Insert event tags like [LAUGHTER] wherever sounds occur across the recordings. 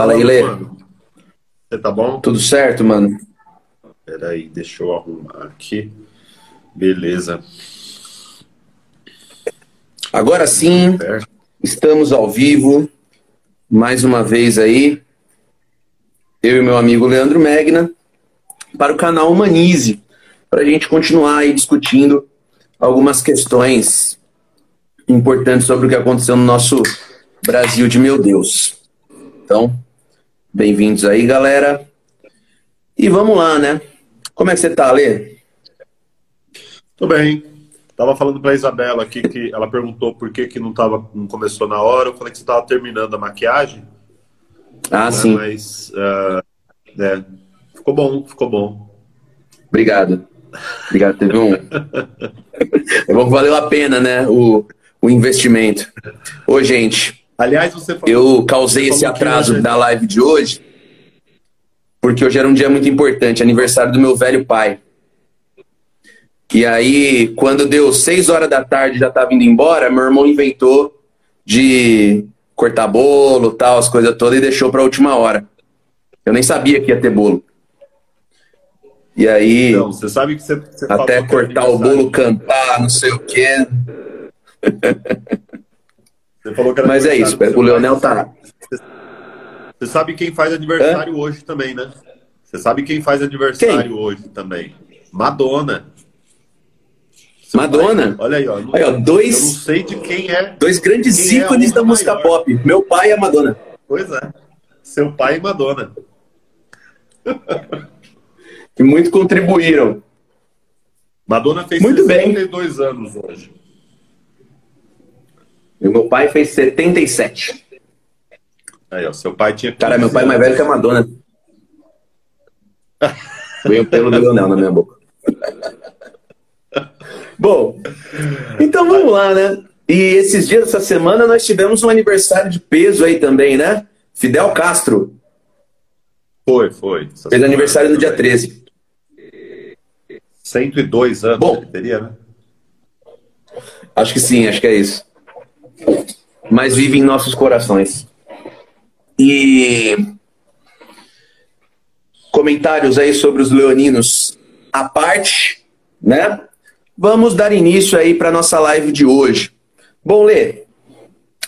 Fala aí, Lê. Você tá bom? Tudo certo, mano? Peraí, deixa eu arrumar aqui. Beleza. Agora sim, estamos ao vivo, mais uma vez aí, eu e meu amigo Leandro Megna, para o canal Humanize, para a gente continuar aí discutindo algumas questões importantes sobre o que aconteceu no nosso Brasil de meu Deus. Então, bem-vindos aí, galera. E vamos lá, né? Como é que você tá, Lê? Tô bem. Tava falando para Isabela aqui que ela perguntou por que, que não, tava, não começou na hora. Eu falei que você estava terminando a maquiagem. Ah, né? sim. Mas uh, é, ficou bom, ficou bom. Obrigado. Obrigado. Teve um. [LAUGHS] é valeu a pena, né? O, o investimento. Ô, gente. Aliás, você falou, Eu causei esse atraso da live de hoje porque hoje era um dia muito importante aniversário do meu velho pai. E aí, quando deu seis horas da tarde, já estava indo embora, meu irmão inventou de cortar bolo, tal, as coisas todas, e deixou para a última hora. Eu nem sabia que ia ter bolo. E aí, não, você sabe que você, você até cortar o bolo, cantar, não sei o quê. [LAUGHS] Mas é isso, o Leonel tá. Você sabe quem faz aniversário Hã? hoje também, né? Você sabe quem faz aniversário quem? hoje também? Madonna. Madonna. Olha aí, ó. Aí, ó dois, eu não sei de quem é. Dois grandes é ícones é da música maior. pop. Meu pai e a Madonna. Pois é. Seu pai e Madonna. que [LAUGHS] muito contribuíram. Madonna fez muito 62 bem. anos hoje. E meu pai fez 77. Aí, ó, seu pai tinha. Cara, meu pai é mais velho que a Madonna. [LAUGHS] Veio pelo do Leonel na minha boca. Bom, então vamos lá, né? E esses dias, essa semana, nós tivemos um aniversário de peso aí também, né? Fidel Castro. Foi, foi. Essa Fez aniversário no dia 13. 102 anos Bom, ele teria, né? Acho que sim, acho que é isso. Mas vive em nossos corações. E comentários aí sobre os leoninos à parte, né? Vamos dar início aí para nossa live de hoje. Bom, Lê,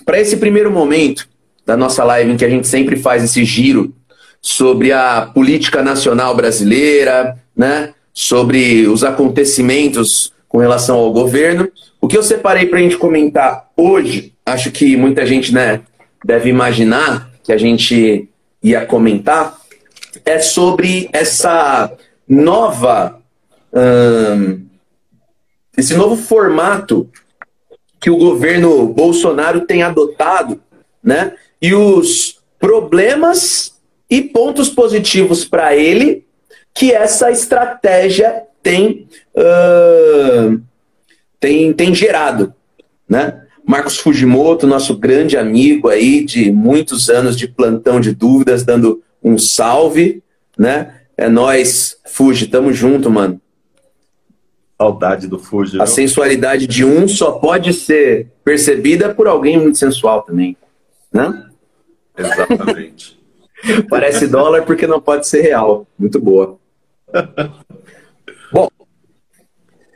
para esse primeiro momento da nossa live em que a gente sempre faz esse giro sobre a política nacional brasileira, né? Sobre os acontecimentos com relação ao governo. O que eu separei para a gente comentar hoje, acho que muita gente, né, deve imaginar que a gente ia comentar, é sobre essa nova hum, esse novo formato que o governo Bolsonaro tem adotado, né? E os problemas e pontos positivos para ele que essa estratégia tem, uh, tem, tem gerado, né? Marcos Fujimoto, nosso grande amigo aí de muitos anos de plantão de dúvidas, dando um salve, né? É nós, Fuji, tamo junto, mano. Saudade do Fuji. A sensualidade de um só pode ser percebida por alguém muito sensual também, né? Exatamente. [LAUGHS] Parece dólar porque não pode ser real. Muito boa. [LAUGHS] Bom,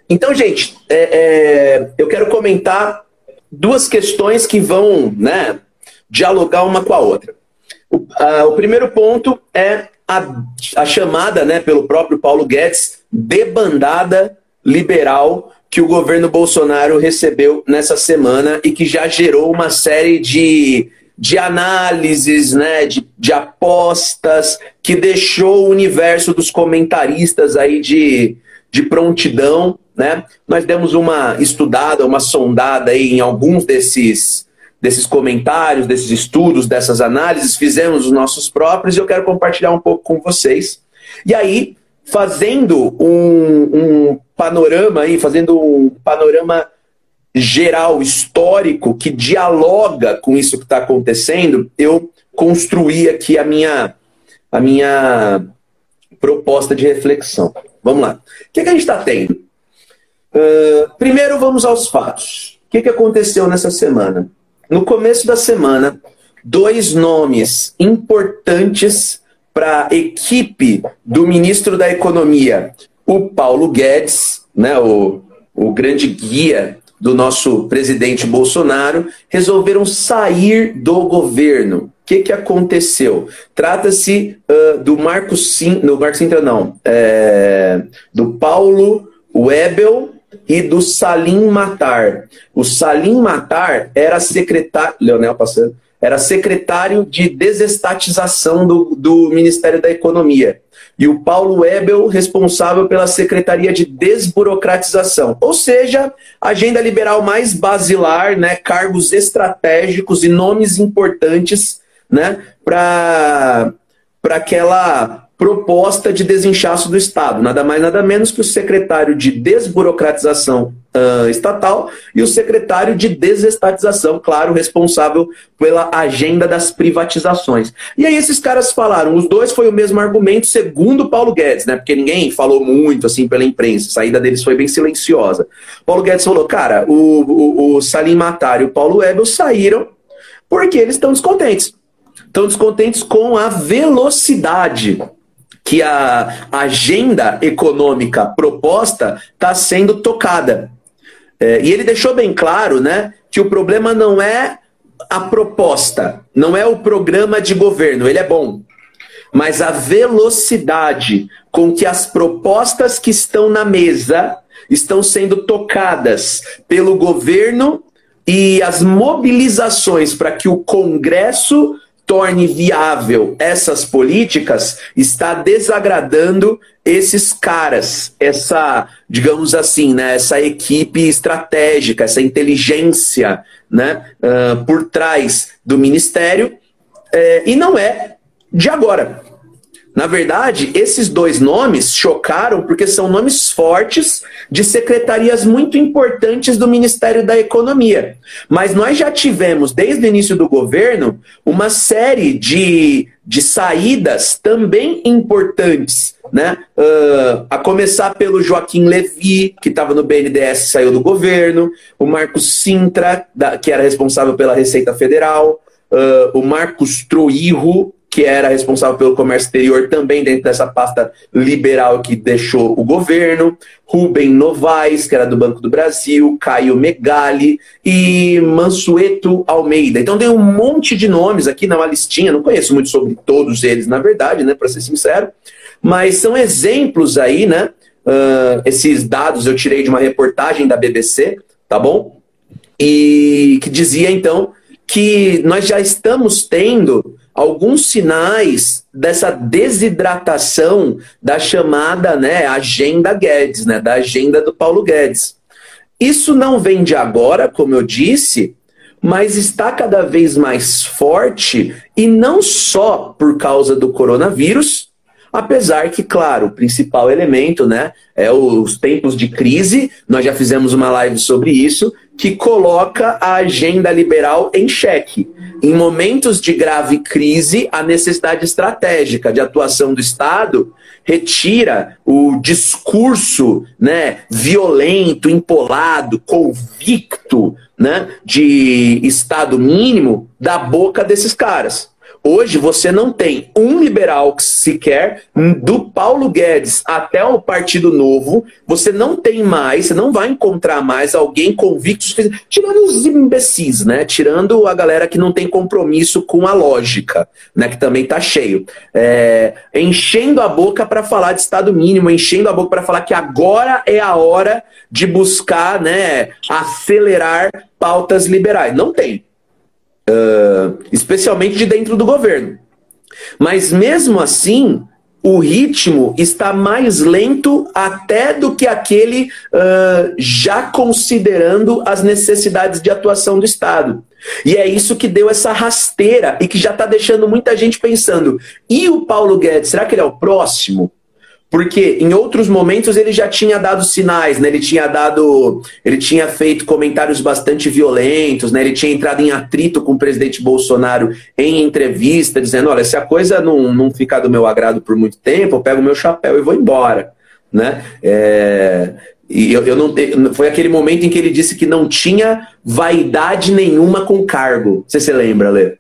então, gente, é, é, eu quero comentar duas questões que vão né, dialogar uma com a outra. O, o primeiro ponto é a, a chamada né, pelo próprio Paulo Guedes debandada liberal que o governo Bolsonaro recebeu nessa semana e que já gerou uma série de, de análises, né, de, de apostas, que deixou o universo dos comentaristas aí de, de prontidão. Né? Nós demos uma estudada, uma sondada aí em alguns desses, desses comentários, desses estudos, dessas análises, fizemos os nossos próprios e eu quero compartilhar um pouco com vocês. E aí, fazendo um, um panorama aí, fazendo um panorama geral, histórico, que dialoga com isso que está acontecendo, eu construí aqui a minha, a minha proposta de reflexão. Vamos lá. O que, que a gente está tendo? Uh, primeiro, vamos aos fatos. O que, que aconteceu nessa semana? No começo da semana, dois nomes importantes para a equipe do ministro da Economia, o Paulo Guedes, né, o, o grande guia do nosso presidente Bolsonaro, resolveram sair do governo. O que, que aconteceu? Trata-se uh, do Marco Sintra, no Marco Sintra não, é, do Paulo Webel e do Salim Matar. O Salim Matar era secretário, Leonel passando, era secretário de desestatização do, do Ministério da Economia e o Paulo Ebel responsável pela Secretaria de Desburocratização. Ou seja, agenda liberal mais basilar, né, cargos estratégicos e nomes importantes né, para aquela proposta de desinchaço do Estado. Nada mais, nada menos que o secretário de Desburocratização uh, Estatal e o secretário de Desestatização, claro, responsável pela agenda das privatizações. E aí esses caras falaram, os dois foi o mesmo argumento, segundo Paulo Guedes, né? Porque ninguém falou muito assim pela imprensa, a saída deles foi bem silenciosa. Paulo Guedes falou, cara, o, o, o Salim Matar e o Paulo Ebel saíram porque eles estão descontentes. Estão descontentes com a velocidade que a agenda econômica proposta está sendo tocada. É, e ele deixou bem claro né, que o problema não é a proposta, não é o programa de governo, ele é bom. Mas a velocidade com que as propostas que estão na mesa estão sendo tocadas pelo governo e as mobilizações para que o Congresso torne viável essas políticas está desagradando esses caras, essa, digamos assim, né, essa equipe estratégica, essa inteligência né, uh, por trás do ministério, é, e não é de agora. Na verdade, esses dois nomes chocaram porque são nomes fortes de secretarias muito importantes do Ministério da Economia. Mas nós já tivemos, desde o início do governo, uma série de, de saídas também importantes. Né? Uh, a começar pelo Joaquim Levi, que estava no BNDES e saiu do governo, o Marcos Sintra, da, que era responsável pela Receita Federal, uh, o Marcos Troirro, que era responsável pelo comércio exterior, também dentro dessa pasta liberal que deixou o governo, Rubem Novaes, que era do Banco do Brasil, Caio Megali e Mansueto Almeida. Então tem um monte de nomes aqui na listinha, não conheço muito sobre todos eles, na verdade, né, para ser sincero, mas são exemplos aí, né? Uh, esses dados eu tirei de uma reportagem da BBC, tá bom? E que dizia então que nós já estamos tendo alguns sinais dessa desidratação da chamada né, agenda Guedes, né, da agenda do Paulo Guedes. Isso não vem de agora, como eu disse, mas está cada vez mais forte e não só por causa do coronavírus, apesar que, claro, o principal elemento né, é os tempos de crise, nós já fizemos uma live sobre isso, que coloca a agenda liberal em xeque. Em momentos de grave crise, a necessidade estratégica de atuação do Estado retira o discurso né, violento, empolado, convicto né, de Estado mínimo da boca desses caras. Hoje você não tem um liberal sequer, do Paulo Guedes até o Partido Novo, você não tem mais, você não vai encontrar mais alguém convicto, tirando os imbecis, né? Tirando a galera que não tem compromisso com a lógica, né? Que também tá cheio. É, enchendo a boca para falar de Estado mínimo, enchendo a boca para falar que agora é a hora de buscar, né? Acelerar pautas liberais. Não tem especialmente de dentro do governo. Mas mesmo assim, o ritmo está mais lento até do que aquele uh, já considerando as necessidades de atuação do Estado. E é isso que deu essa rasteira e que já está deixando muita gente pensando: e o Paulo Guedes, será que ele é o próximo? Porque em outros momentos ele já tinha dado sinais, né? Ele tinha dado, ele tinha feito comentários bastante violentos, né? Ele tinha entrado em atrito com o presidente Bolsonaro em entrevista, dizendo: olha, se a coisa não, não ficar do meu agrado por muito tempo, eu pego o meu chapéu e vou embora, né? É, e eu, eu, não foi aquele momento em que ele disse que não tinha vaidade nenhuma com cargo. Você se lembra, Lê?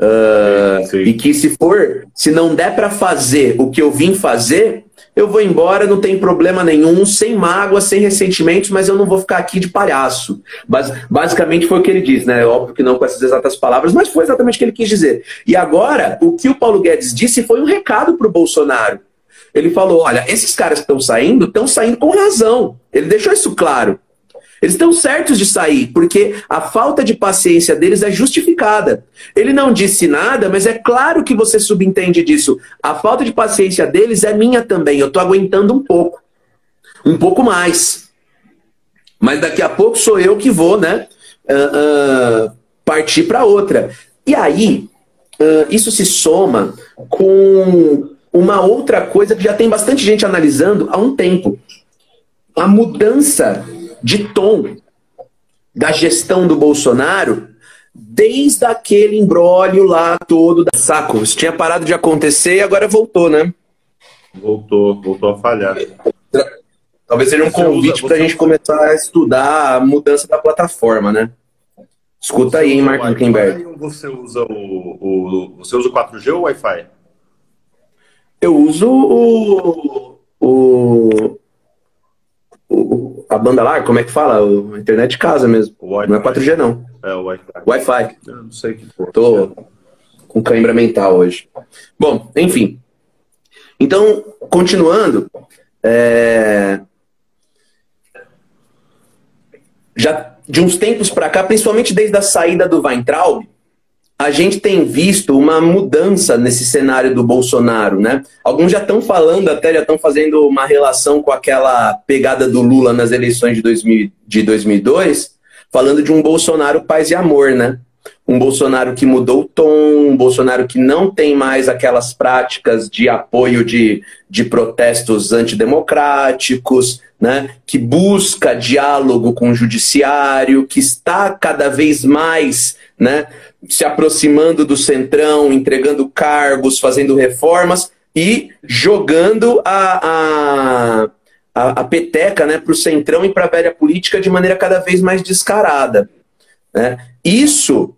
Uh, e que se for, se não der para fazer o que eu vim fazer, eu vou embora, não tem problema nenhum, sem mágoa, sem ressentimentos, mas eu não vou ficar aqui de palhaço. Bas basicamente foi o que ele disse, né? Óbvio que não com essas exatas palavras, mas foi exatamente o que ele quis dizer. E agora, o que o Paulo Guedes disse foi um recado para o Bolsonaro. Ele falou: olha, esses caras que estão saindo, estão saindo com razão. Ele deixou isso claro. Eles estão certos de sair, porque a falta de paciência deles é justificada. Ele não disse nada, mas é claro que você subentende disso. A falta de paciência deles é minha também. Eu estou aguentando um pouco. Um pouco mais. Mas daqui a pouco sou eu que vou, né? Uh, uh, partir para outra. E aí, uh, isso se soma com uma outra coisa que já tem bastante gente analisando há um tempo. A mudança de tom da gestão do Bolsonaro desde aquele embrólio lá todo da saco. Isso tinha parado de acontecer e agora voltou, né? Voltou, voltou a falhar. Talvez seja um você convite para a gente começar a estudar a mudança da plataforma, né? Escuta você aí, hein, Mark Zuckerberg. Você usa o, o, você usa o 4G ou Wi-Fi? Eu uso o, o, o, a banda larga, como é que fala? O, a internet de casa mesmo. Não é 4G, não. É o Wi-Fi. Wi-Fi. Eu não sei que for. Tô com cãibra mental hoje. Bom, enfim. Então, continuando, é... já de uns tempos para cá, principalmente desde a saída do Weintraub, a gente tem visto uma mudança nesse cenário do Bolsonaro, né? Alguns já estão falando, até já estão fazendo uma relação com aquela pegada do Lula nas eleições de, 2000, de 2002, falando de um Bolsonaro paz e amor, né? Um Bolsonaro que mudou o tom, um Bolsonaro que não tem mais aquelas práticas de apoio de, de protestos antidemocráticos, né? que busca diálogo com o judiciário, que está cada vez mais né, se aproximando do centrão, entregando cargos, fazendo reformas e jogando a, a, a, a peteca né, para o centrão e para a velha política de maneira cada vez mais descarada. Né? Isso,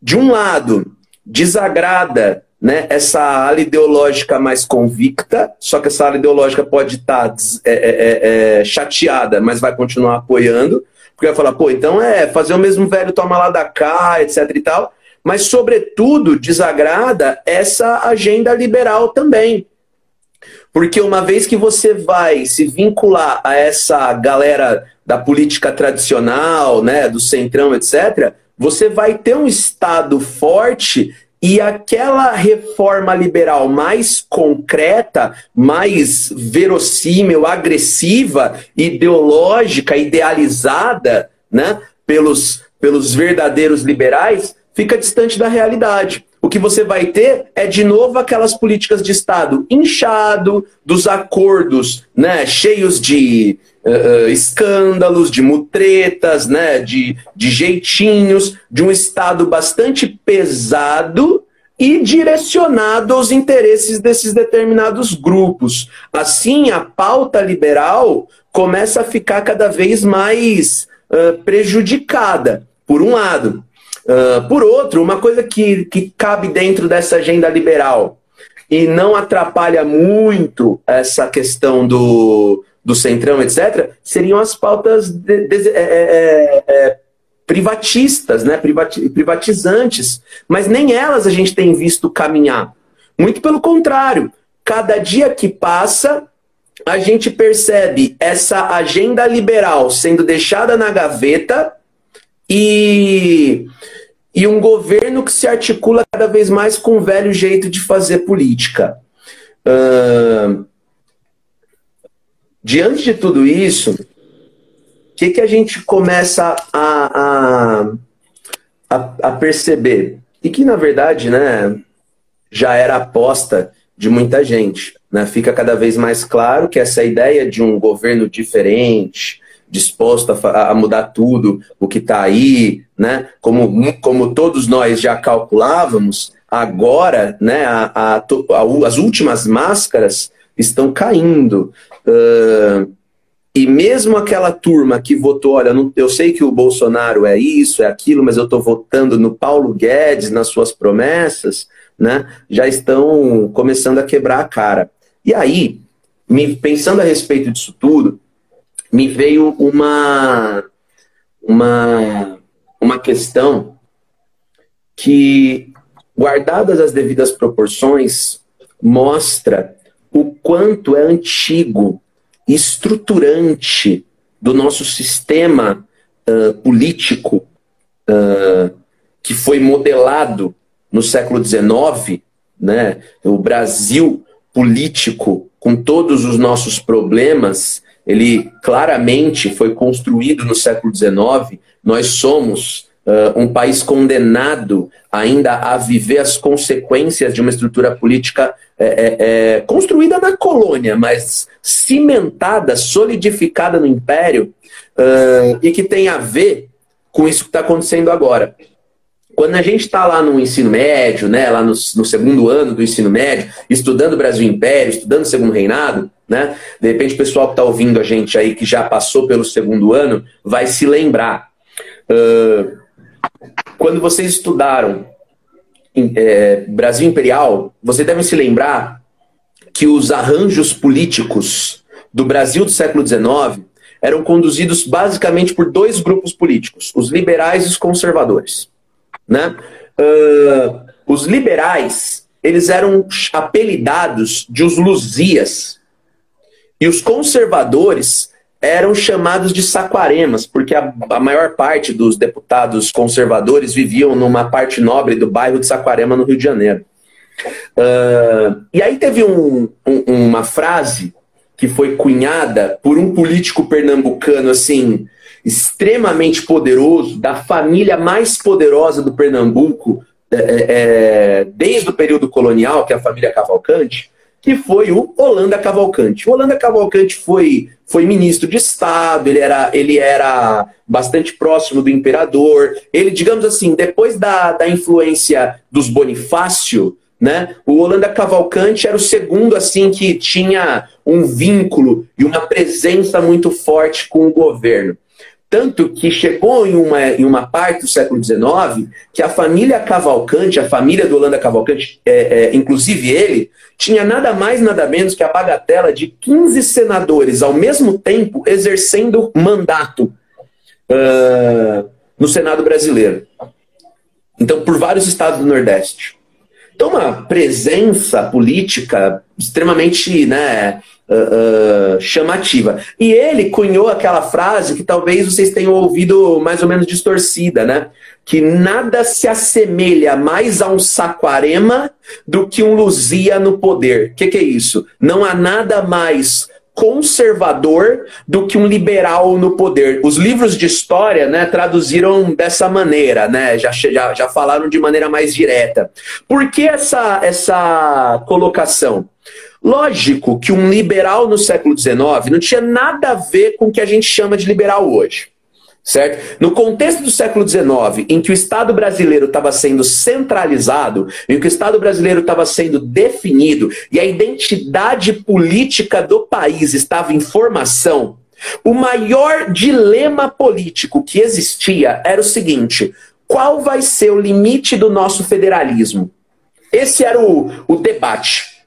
de um lado, desagrada né, essa ala ideológica mais convicta, só que essa ala ideológica pode estar tá, é, é, é, é, chateada, mas vai continuar apoiando, porque vai falar, pô, então é fazer o mesmo velho toma lá da cá, etc e tal mas, sobretudo, desagrada essa agenda liberal também. Porque uma vez que você vai se vincular a essa galera da política tradicional, né, do centrão, etc., você vai ter um Estado forte e aquela reforma liberal mais concreta, mais verossímil, agressiva, ideológica, idealizada né, pelos, pelos verdadeiros liberais, fica distante da realidade. O que você vai ter é, de novo, aquelas políticas de Estado inchado, dos acordos né, cheios de uh, escândalos, de mutretas, né, de, de jeitinhos, de um Estado bastante pesado e direcionado aos interesses desses determinados grupos. Assim, a pauta liberal começa a ficar cada vez mais uh, prejudicada, por um lado. Uh, por outro, uma coisa que, que cabe dentro dessa agenda liberal e não atrapalha muito essa questão do, do centrão, etc., seriam as pautas de, de, é, é, é, privatistas, né? Privati, privatizantes. Mas nem elas a gente tem visto caminhar. Muito pelo contrário. Cada dia que passa, a gente percebe essa agenda liberal sendo deixada na gaveta e e um governo que se articula cada vez mais com o velho jeito de fazer política. Uh, diante de tudo isso, o que, que a gente começa a, a, a, a perceber? E que, na verdade, né, já era aposta de muita gente. Né? Fica cada vez mais claro que essa ideia de um governo diferente, disposto a, a mudar tudo o que está aí, né? Como, como todos nós já calculávamos, agora, né? A, a, as últimas máscaras estão caindo. Uh, E mesmo aquela turma que votou, olha, não, eu sei que o Bolsonaro é isso, é aquilo, mas eu estou votando no Paulo Guedes, nas suas promessas, né, já estão começando a quebrar a cara. E aí, me, pensando a respeito disso tudo, me veio uma, uma, uma questão que, guardadas as devidas proporções, mostra o quanto é antigo estruturante do nosso sistema uh, político uh, que foi modelado no século XIX, né? o Brasil político, com todos os nossos problemas, ele claramente foi construído no século XIX. Nós somos uh, um país condenado ainda a viver as consequências de uma estrutura política é, é, é, construída na colônia, mas cimentada, solidificada no império, uh, e que tem a ver com isso que está acontecendo agora. Quando a gente está lá no ensino médio, né, lá no, no, segundo ano do ensino médio, estudando Brasil Império, estudando o Segundo Reinado, né, de repente o pessoal que está ouvindo a gente aí, que já passou pelo segundo ano, vai se lembrar. Uh, quando vocês estudaram é, Brasil Imperial, vocês devem se lembrar que os arranjos políticos do Brasil do século XIX eram conduzidos basicamente por dois grupos políticos, os liberais e os conservadores. Né? Uh, os liberais eles eram apelidados de os luzias e os conservadores eram chamados de saquaremas, porque a, a, maior parte dos deputados conservadores viviam numa parte nobre do bairro de Saquarema, no Rio de Janeiro. Uh, e aí teve um, um, uma frase que foi cunhada por um político pernambucano, assim, extremamente poderoso, da família mais poderosa do Pernambuco, é, é, é desde o período colonial, que é a família Cavalcante, que foi o Holanda Cavalcante. O Holanda Cavalcante foi, foi ministro de Estado, ele era, ele era bastante próximo do imperador. Ele, digamos assim, depois da, da influência dos Bonifácio, né, o Holanda Cavalcante era o segundo assim que tinha um vínculo e uma presença muito forte com o governo. Tanto que chegou em uma, em uma parte do século XIX que a família Cavalcante, a família do Holanda Cavalcante, é, é, inclusive ele, tinha nada mais, nada menos que a bagatela de 15 senadores ao mesmo tempo exercendo mandato uh, no Senado brasileiro. Então, por vários estados do Nordeste. Então, uma presença política extremamente né, uh, uh, chamativa. E ele cunhou aquela frase que talvez vocês tenham ouvido mais ou menos distorcida, né? Que nada se assemelha mais a um saquarema do que um Luzia no poder. O que, que é isso? Não há nada mais conservador do que um liberal no poder. Os livros de história né, traduziram dessa maneira, né, já, já, já falaram de maneira mais direta. Por que essa, essa colocação? Lógico que um liberal no século XIX não tinha nada a ver com o que a gente chama de liberal hoje. Certo? No contexto do século XIX, em que o Estado brasileiro estava sendo centralizado, em que o Estado brasileiro estava sendo definido e a identidade política do país estava em formação, o maior dilema político que existia era o seguinte: qual vai ser o limite do nosso federalismo? Esse era o, o debate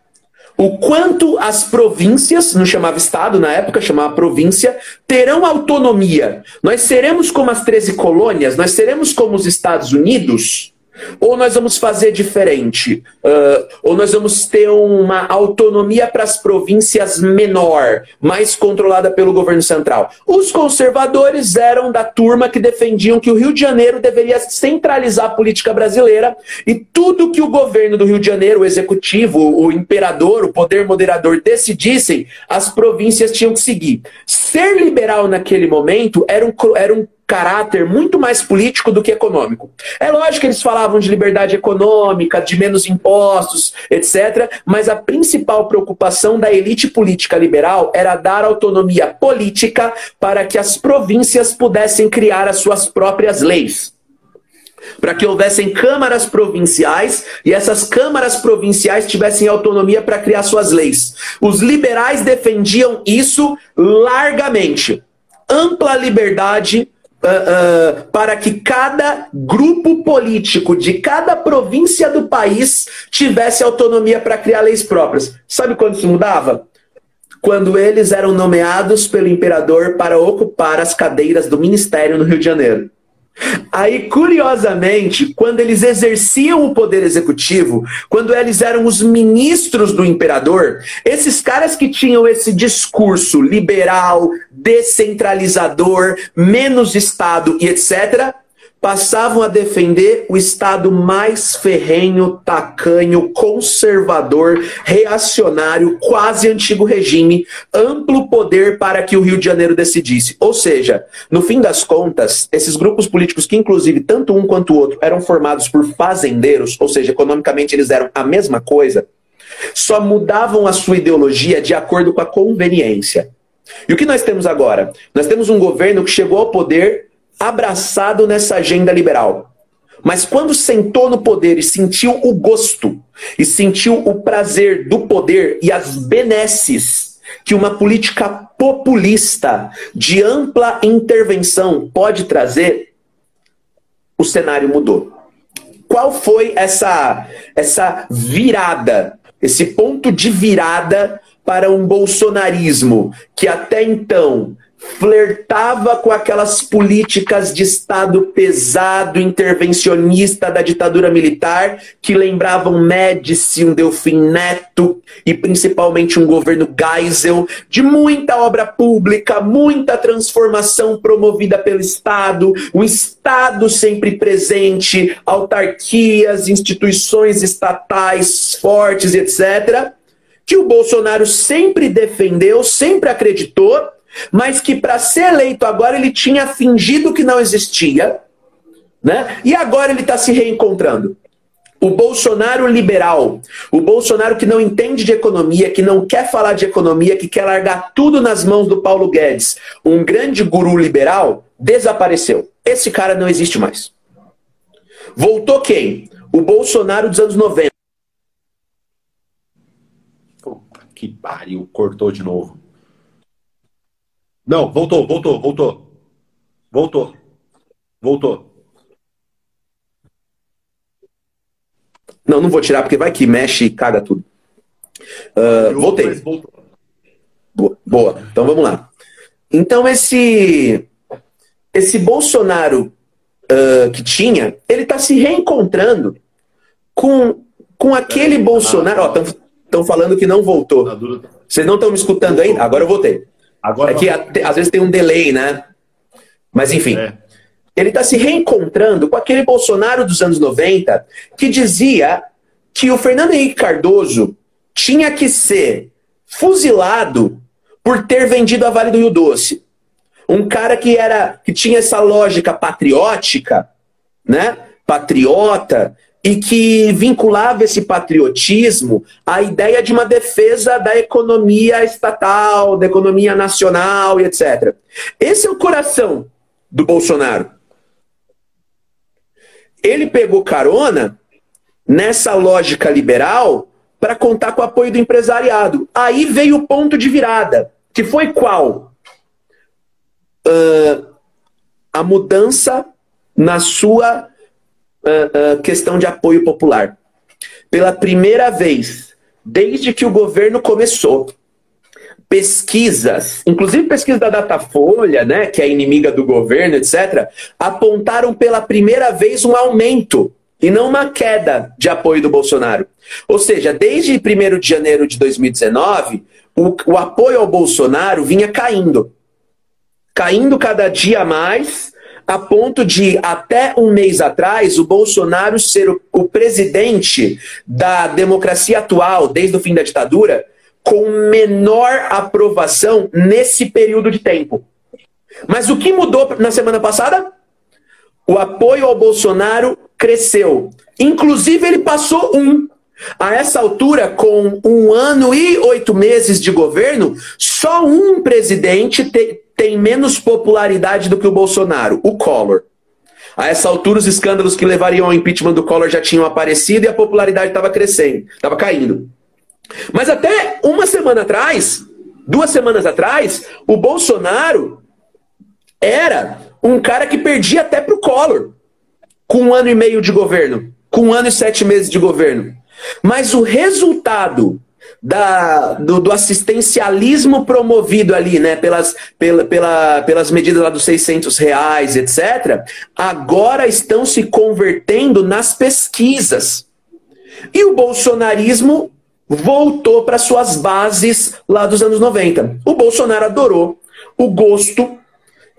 o quanto as províncias, não chamava Estado na época, chamava província, terão autonomia. Nós seremos como as 13 colônias, nós seremos como os Estados Unidos, ou nós vamos fazer diferente? Uh, ou nós vamos ter uma autonomia para as províncias menor, mais controlada pelo governo central? Os conservadores eram da turma que defendiam que o Rio de Janeiro deveria centralizar a política brasileira e tudo que o governo do Rio de Janeiro, o executivo, o imperador, o poder moderador decidissem, as províncias tinham que seguir. Ser liberal naquele momento era um, era um caráter muito mais político do que econômico. É lógico que eles falavam de liberdade econômica, de menos impostos, etc., mas a principal preocupação da elite política liberal era dar autonomia política para que as províncias pudessem criar as suas próprias leis. para que houvessem câmaras provinciais e essas câmaras provinciais tivessem autonomia para criar suas leis. Os liberais defendiam isso largamente. Ampla liberdade uh, uh, para que cada grupo político de cada província do país tivesse autonomia para criar leis próprias. Sabe quando isso mudava? Quando eles eram nomeados pelo imperador para ocupar as cadeiras do ministério no Rio de Janeiro. Aí, curiosamente, quando eles exerciam o poder executivo, quando eles eram os ministros do imperador, esses caras que tinham esse discurso liberal, descentralizador, menos Estado e etc., passavam a defender o Estado mais ferrenho, tacanho, conservador, reacionário, quase antigo regime, amplo poder para que o Rio de Janeiro decidisse. Ou seja, no fim das contas, esses grupos políticos, que inclusive tanto um quanto o outro eram formados por fazendeiros, ou seja, economicamente eles eram a mesma coisa, só mudavam a sua ideologia de acordo com a conveniência. E o que nós temos agora? Nós temos um governo que chegou ao poder abraçado nessa agenda liberal. Mas quando sentou no poder e sentiu o gosto, e sentiu o prazer do poder e as benesses que uma política populista de ampla intervenção pode trazer, o cenário mudou. Qual foi essa, essa virada, esse ponto de virada para um bolsonarismo que até então flertava com aquelas políticas de Estado pesado, intervencionista da ditadura militar, que lembravam Médici, um Delfim Neto e principalmente um governo Geisel, de muita obra pública, muita transformação promovida pelo Estado, o Estado sempre presente, autarquias, instituições estatais fortes, etc., que o Bolsonaro sempre defendeu, sempre acreditou mas que para ser eleito agora ele tinha fingido que não existia, né? E agora ele está se reencontrando. O Bolsonaro liberal, o Bolsonaro que não entende de economia, que não quer falar de economia, que quer largar tudo nas mãos do Paulo Guedes, um grande guru liberal, desapareceu. Esse cara não existe mais. Voltou quem? O Bolsonaro dos anos 90. Puta que pariu, cortou de novo. Não, voltou, voltou, voltou. Voltou. Voltou. Não, não vou tirar porque vai que mexe e caga tudo. Uh, voltei. Boa. Então vamos lá. Então esse esse Bolsonaro uh, que tinha, ele está se reencontrando com, com aquele Bolsonaro. Estão falando que não voltou. Vocês não estão me escutando ainda? Agora eu voltei. Agora, é que às vezes tem um delay, né? Mas enfim. É. Ele está se reencontrando com aquele Bolsonaro dos anos 90 que dizia que o Fernando Henrique Cardoso tinha que ser fuzilado por ter vendido a Vale do Rio Doce. Um cara que era que tinha essa lógica patriótica, né? Patriota, e que vinculava esse patriotismo à ideia de uma defesa da economia estatal, da economia nacional e etc. Esse é o coração do Bolsonaro. Ele pegou carona nessa lógica liberal para contar com o apoio do empresariado. Aí veio o ponto de virada, que foi qual? Uh, a mudança na sua uh, uh, questão de apoio popular. Pela primeira vez, desde que o governo começou, pesquisas, inclusive pesquisa da Datafolha, né, que é inimiga do governo, etc., apontaram pela primeira vez um aumento e não uma queda de apoio do Bolsonaro. Ou seja, desde 1 de janeiro de 2019, o, o apoio ao Bolsonaro vinha caindo. Caindo cada dia mais, a ponto de, até um mês atrás, o Bolsonaro ser o, o presidente da democracia atual, desde o fim da ditadura, com menor aprovação nesse período de tempo. Mas o que mudou na semana passada? O apoio ao Bolsonaro cresceu. Inclusive, ele passou um. A essa altura, com um ano e oito meses de governo, só um presidente te, tem menos popularidade do que o Bolsonaro, o Collor. A essa altura, os escândalos que levariam ao impeachment do Collor já tinham aparecido e a popularidade estava crescendo, estava caindo. Mas até uma semana atrás, duas semanas atrás, o Bolsonaro era um cara que perdia até para o Collor, com um ano e meio de governo, com um ano e sete meses de governo. Mas o resultado da, do, do, assistencialismo promovido ali, né, pelas, pela, pela, pelas medidas lá dos 600 reais, etc., agora estão se convertendo nas pesquisas. E o bolsonarismo voltou para suas bases lá dos anos 90. O Bolsonaro adorou o gosto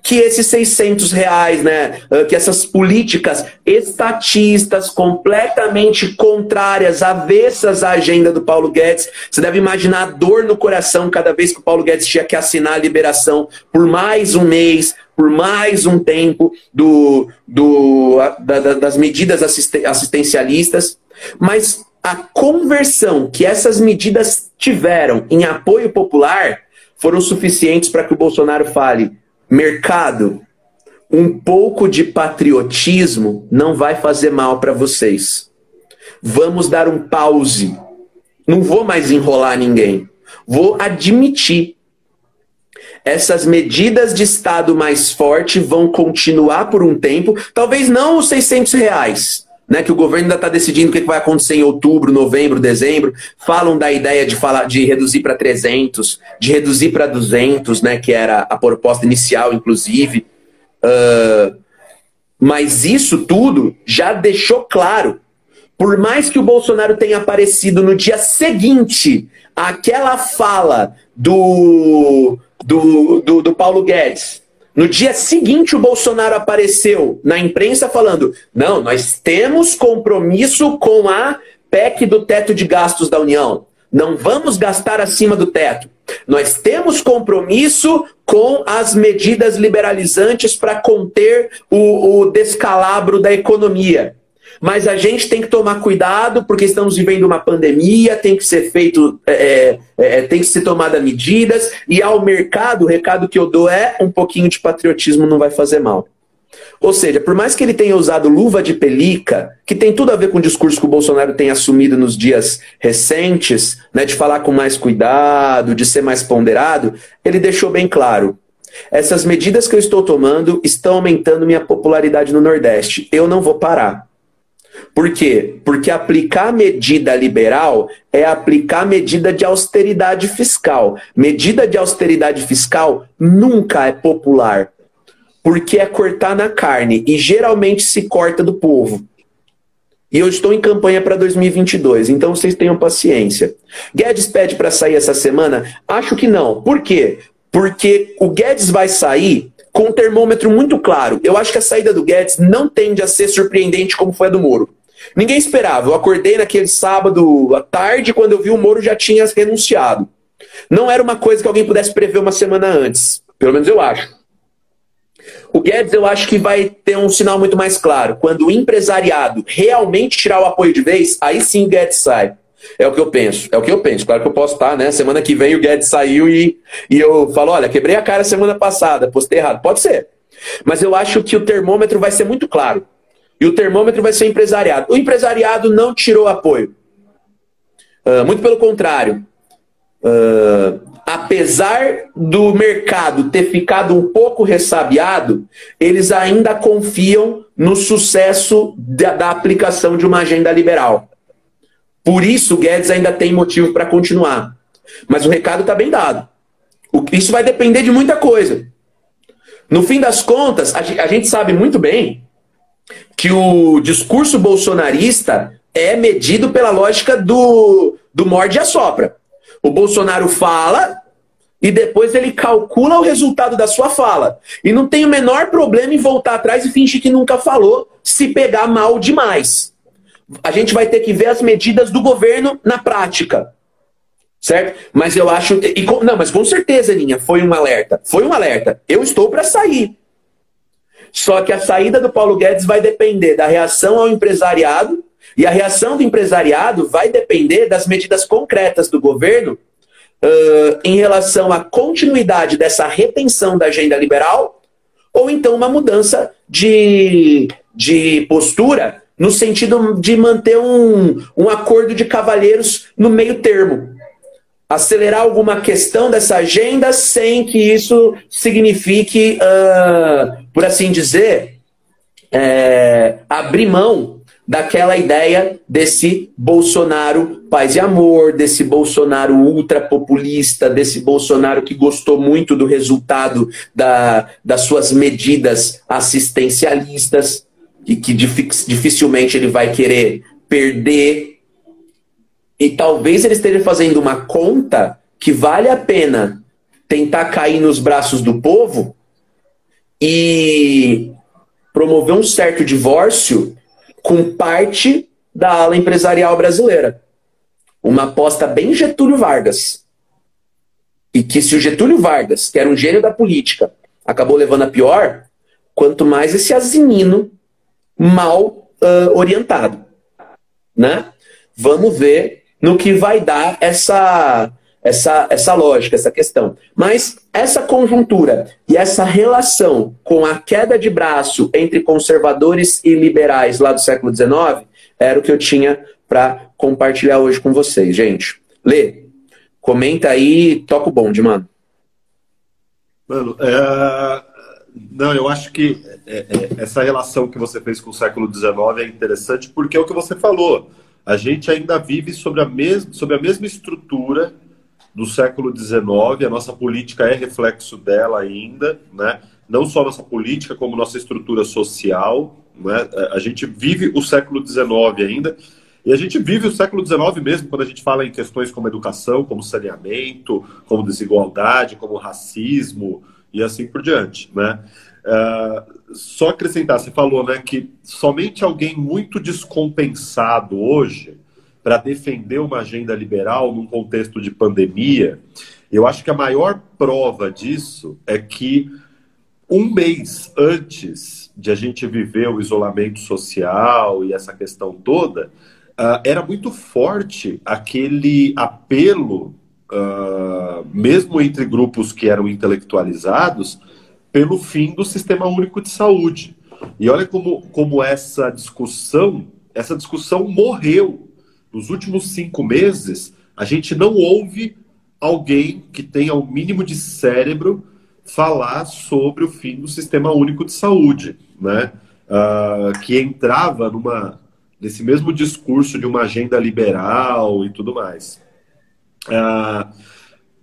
que esses 600 reais, né, ah, que essas políticas estatistas completamente contrárias, avessas à agenda do Paulo Guedes, você deve imaginar a dor no coração cada vez que o Paulo Guedes tinha que assinar a liberação por mais um mês, por mais um tempo do, do, da, das medidas assistencialistas, mas a conversão que essas medidas tiveram em apoio popular foram suficientes para que o Bolsonaro fale Mercado, um pouco de patriotismo não vai fazer mal para vocês. Vamos dar um pause. Não vou mais enrolar ninguém. Vou admitir. Essas medidas de Estado mais forte vão continuar por um tempo. Talvez não os 600 reais, né, que o governo ainda está decidindo o que vai acontecer em outubro, novembro, dezembro. Falam da ideia de, falar, de reduzir para 300, de reduzir para 200, né, que era a proposta inicial, inclusive. Uh, mas isso tudo já deixou claro. Por mais que o Bolsonaro tenha aparecido no dia seguinte àquela fala do, do, do, do Paulo Guedes, no dia seguinte, o Bolsonaro apareceu na imprensa falando: não, nós temos compromisso com a PEC do teto de gastos da União. Não vamos gastar acima do teto. Nós temos compromisso com as medidas liberalizantes para conter o, o descalabro da economia. Mas a gente tem que tomar cuidado porque estamos vivendo uma pandemia, tem que ser feito, é, é, é, tem que ser tomada medidas, e ao mercado, o recado que eu dou é um pouquinho de patriotismo não vai fazer mal. Ou seja, por mais que ele tenha usado luva de pelica, que tem tudo a ver com o discurso que o Bolsonaro tem assumido nos dias recentes, né, de falar com mais cuidado, de ser mais ponderado, ele deixou bem claro: essas medidas que eu estou tomando estão aumentando minha popularidade no Nordeste. Eu não vou parar. Por quê? Porque aplicar medida liberal é aplicar medida de austeridade fiscal. Medida de austeridade fiscal nunca é popular, porque é cortar na carne e geralmente se corta do povo. E eu estou em campanha para 2022, então vocês tenham paciência. Guedes pede para sair essa semana? Acho que não. Por quê? Porque o Guedes vai sair com um termômetro muito claro. Eu acho que a saída do Guedes não tende a ser surpreendente como foi a do Moro. Ninguém esperava. Eu acordei naquele sábado à tarde, quando eu vi o Moro já tinha renunciado. Não era uma coisa que alguém pudesse prever uma semana antes. Pelo menos eu acho. O Guedes, eu acho que vai ter um sinal muito mais claro. Quando o empresariado realmente tirar o apoio de vez, aí sim o Guedes sai. É o que eu penso. É o que eu penso. Claro que eu posso estar, né? Semana que vem o Guedes saiu e, e eu falo: olha, quebrei a cara semana passada, postei errado. Pode ser. Mas eu acho que o termômetro vai ser muito claro. E o termômetro vai ser empresariado. O empresariado não tirou apoio. Uh, muito pelo contrário. Uh, apesar do mercado ter ficado um pouco ressabiado, eles ainda confiam no sucesso da, da aplicação de uma agenda liberal. Por isso, Guedes ainda tem motivo para continuar. Mas o recado está bem dado. Isso vai depender de muita coisa. No fim das contas, a, a gente sabe muito bem que o discurso bolsonarista é medido pela lógica do, do morde e assopra. O Bolsonaro fala e depois ele calcula o resultado da sua fala. E não tem o menor problema em voltar atrás e fingir que nunca falou, se pegar mal demais. A gente vai ter que ver as medidas do governo na prática. Certo? Mas eu acho. E, não, mas com certeza, Linha, foi um alerta. Foi um alerta. Eu estou para sair. Só que a saída do Paulo Guedes vai depender da reação ao empresariado, e a reação do empresariado vai depender das medidas concretas do governo uh, em relação à continuidade dessa retenção da agenda liberal, ou então uma mudança de, de postura no sentido de manter um, um acordo de cavalheiros no meio termo. Acelerar alguma questão dessa agenda sem que isso signifique, uh, por assim dizer, é, abrir mão daquela ideia desse Bolsonaro paz e amor, desse Bolsonaro ultrapopulista, desse Bolsonaro que gostou muito do resultado da, das suas medidas assistencialistas e que dificilmente ele vai querer perder. E talvez ele esteja fazendo uma conta que vale a pena tentar cair nos braços do povo e promover um certo divórcio com parte da ala empresarial brasileira. Uma aposta bem Getúlio Vargas. E que se o Getúlio Vargas, que era um gênio da política, acabou levando a pior, quanto mais esse asinino mal uh, orientado. Né? Vamos ver no que vai dar essa, essa, essa lógica, essa questão. Mas essa conjuntura e essa relação com a queda de braço entre conservadores e liberais lá do século XIX era o que eu tinha para compartilhar hoje com vocês, gente. Lê, comenta aí, toca o bonde, mano. Mano, é... não, eu acho que é, é, essa relação que você fez com o século XIX é interessante porque é o que você falou. A gente ainda vive sobre a, mes sobre a mesma estrutura do século XIX, a nossa política é reflexo dela ainda, né? não só nossa política, como nossa estrutura social. Né? A gente vive o século XIX ainda, e a gente vive o século XIX mesmo quando a gente fala em questões como educação, como saneamento, como desigualdade, como racismo e assim por diante. Né? Uh, só acrescentar, você falou né, que somente alguém muito descompensado hoje para defender uma agenda liberal num contexto de pandemia, eu acho que a maior prova disso é que um mês antes de a gente viver o isolamento social e essa questão toda, uh, era muito forte aquele apelo, uh, mesmo entre grupos que eram intelectualizados, pelo fim do sistema único de saúde. E olha como, como essa discussão, essa discussão morreu nos últimos cinco meses, a gente não ouve alguém que tenha o mínimo de cérebro falar sobre o fim do sistema único de saúde, né? Uh, que entrava numa nesse mesmo discurso de uma agenda liberal e tudo mais. Uh,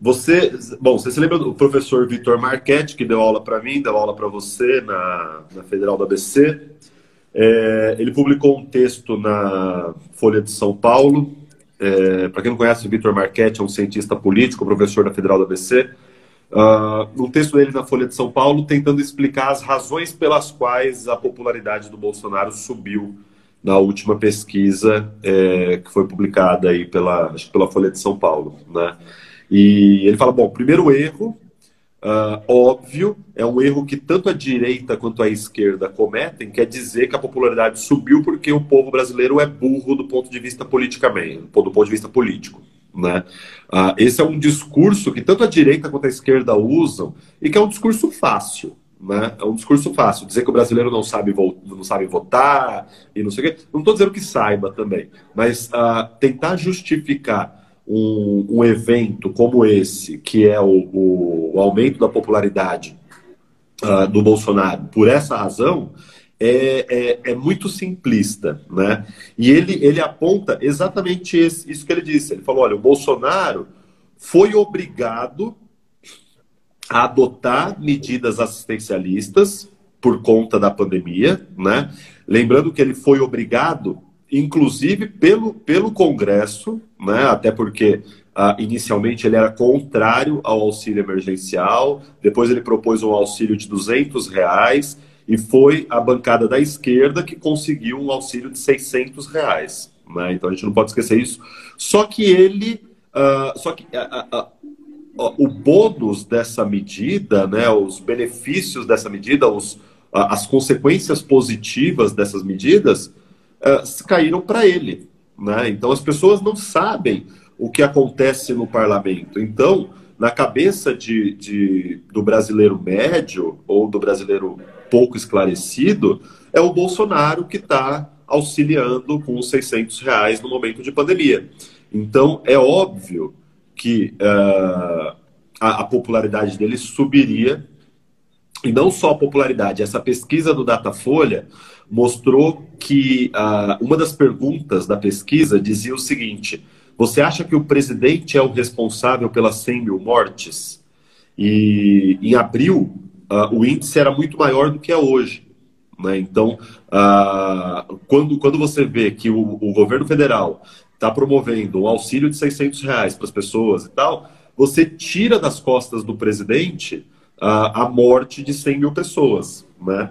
você, bom, você se lembra do professor Vitor Marchetti, que deu aula para mim, deu aula para você na, na Federal da ABC? É, ele publicou um texto na Folha de São Paulo. É, Para quem não conhece, o Vitor Marchetti é um cientista político, professor da Federal da ABC. Uh, um texto dele na Folha de São Paulo tentando explicar as razões pelas quais a popularidade do Bolsonaro subiu na última pesquisa é, que foi publicada aí pela, pela Folha de São Paulo. Né? E ele fala, bom, primeiro erro Uh, óbvio, é um erro que tanto a direita quanto a esquerda cometem, quer dizer que a popularidade subiu porque o povo brasileiro é burro do ponto de vista politicamente, do ponto de vista político. Né? Uh, esse é um discurso que tanto a direita quanto a esquerda usam e que é um discurso fácil. Né? É um discurso fácil. Dizer que o brasileiro não sabe, não sabe votar e não sei o quê. Não estou dizendo que saiba também, mas uh, tentar justificar um, um evento como esse, que é o, o aumento da popularidade uh, do Bolsonaro, por essa razão, é, é, é, muito simplista, né? E ele, ele aponta exatamente esse, isso que ele disse. Ele falou: olha, o Bolsonaro foi obrigado a adotar medidas assistencialistas por conta da pandemia, né? Lembrando que ele foi obrigado inclusive pelo, pelo Congresso, né, até porque ah, inicialmente ele era contrário ao auxílio emergencial, depois ele propôs um auxílio de 200 reais e foi a bancada da esquerda que conseguiu um auxílio de 600 reais. Né? Então a gente não pode esquecer isso. Só que ele, uh, só que uh, uh, o bônus dessa medida, né, os benefícios dessa medida, os, as consequências positivas dessas medidas uh, caíram para ele. Né? Então as pessoas não sabem o que acontece no parlamento. Então, na cabeça de, de, do brasileiro médio ou do brasileiro pouco esclarecido, é o Bolsonaro que está auxiliando com os 600 reais no momento de pandemia. Então, é óbvio que uh, a, a, popularidade dele subiria. E não só a popularidade, essa pesquisa do Datafolha mostrou que uh, uma das perguntas da pesquisa dizia o seguinte: Você acha que o presidente é o responsável pelas 100 mil mortes? E em abril, uh, o índice era muito maior do que é hoje. Né? Então, uh, quando, quando você vê que o, o governo federal está promovendo um auxílio de 600 reais para as pessoas e tal, você tira das costas do presidente uh, a morte de 100 mil pessoas. Né?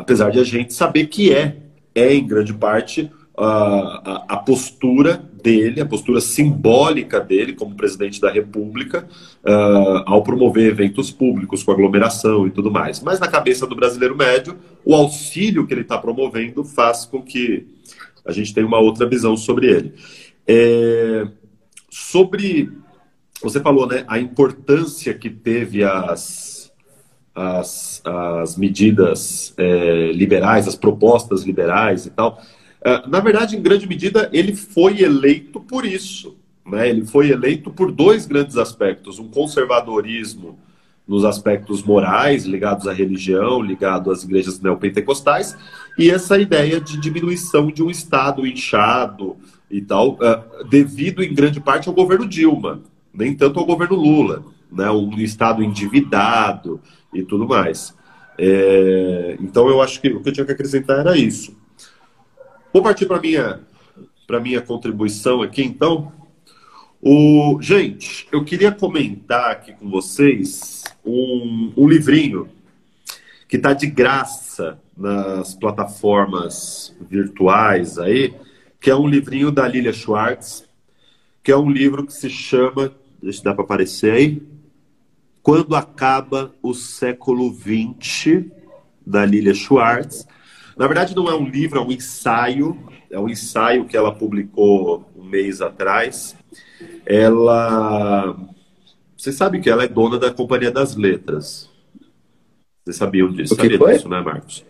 Apesar de a gente saber que é, é em grande parte a, a, postura dele, a postura simbólica dele como presidente da República uh, ao promover eventos públicos com aglomeração e tudo mais. Mas na cabeça do brasileiro médio, o auxílio que ele está promovendo faz com que a gente tenha uma outra visão sobre ele. É, sobre você falou, né, a importância que teve as, as, as medidas é, liberais, as propostas liberais e tal. Ah, na verdade, em grande medida, ele foi eleito por isso. Né? Ele foi eleito por dois grandes aspectos: um conservadorismo nos aspectos morais, ligados à religião, ligado às igrejas neopentecostais, e essa ideia de diminuição de um Estado inchado e tal, uh, devido em grande parte ao governo Dilma, nem tanto ao governo Lula, né? um Estado endividado e tudo mais. É, então, eu acho que o que eu tinha que acrescentar era isso. Vou partir para minha para minha contribuição aqui, então. O gente, eu queria comentar aqui com vocês um, um livrinho que está de graça nas plataformas virtuais aí, que é um livrinho da Lilia Schwartz, que é um livro que se chama, deixa dar para aparecer aí, Quando Acaba o Século XX, da Lilia Schwartz. Na verdade, não é um livro, é um ensaio. É um ensaio que ela publicou um mês atrás. Ela. Você sabe que ela é dona da Companhia das Letras. Vocês sabiam disso? Sabia foi? disso, né, Marcos?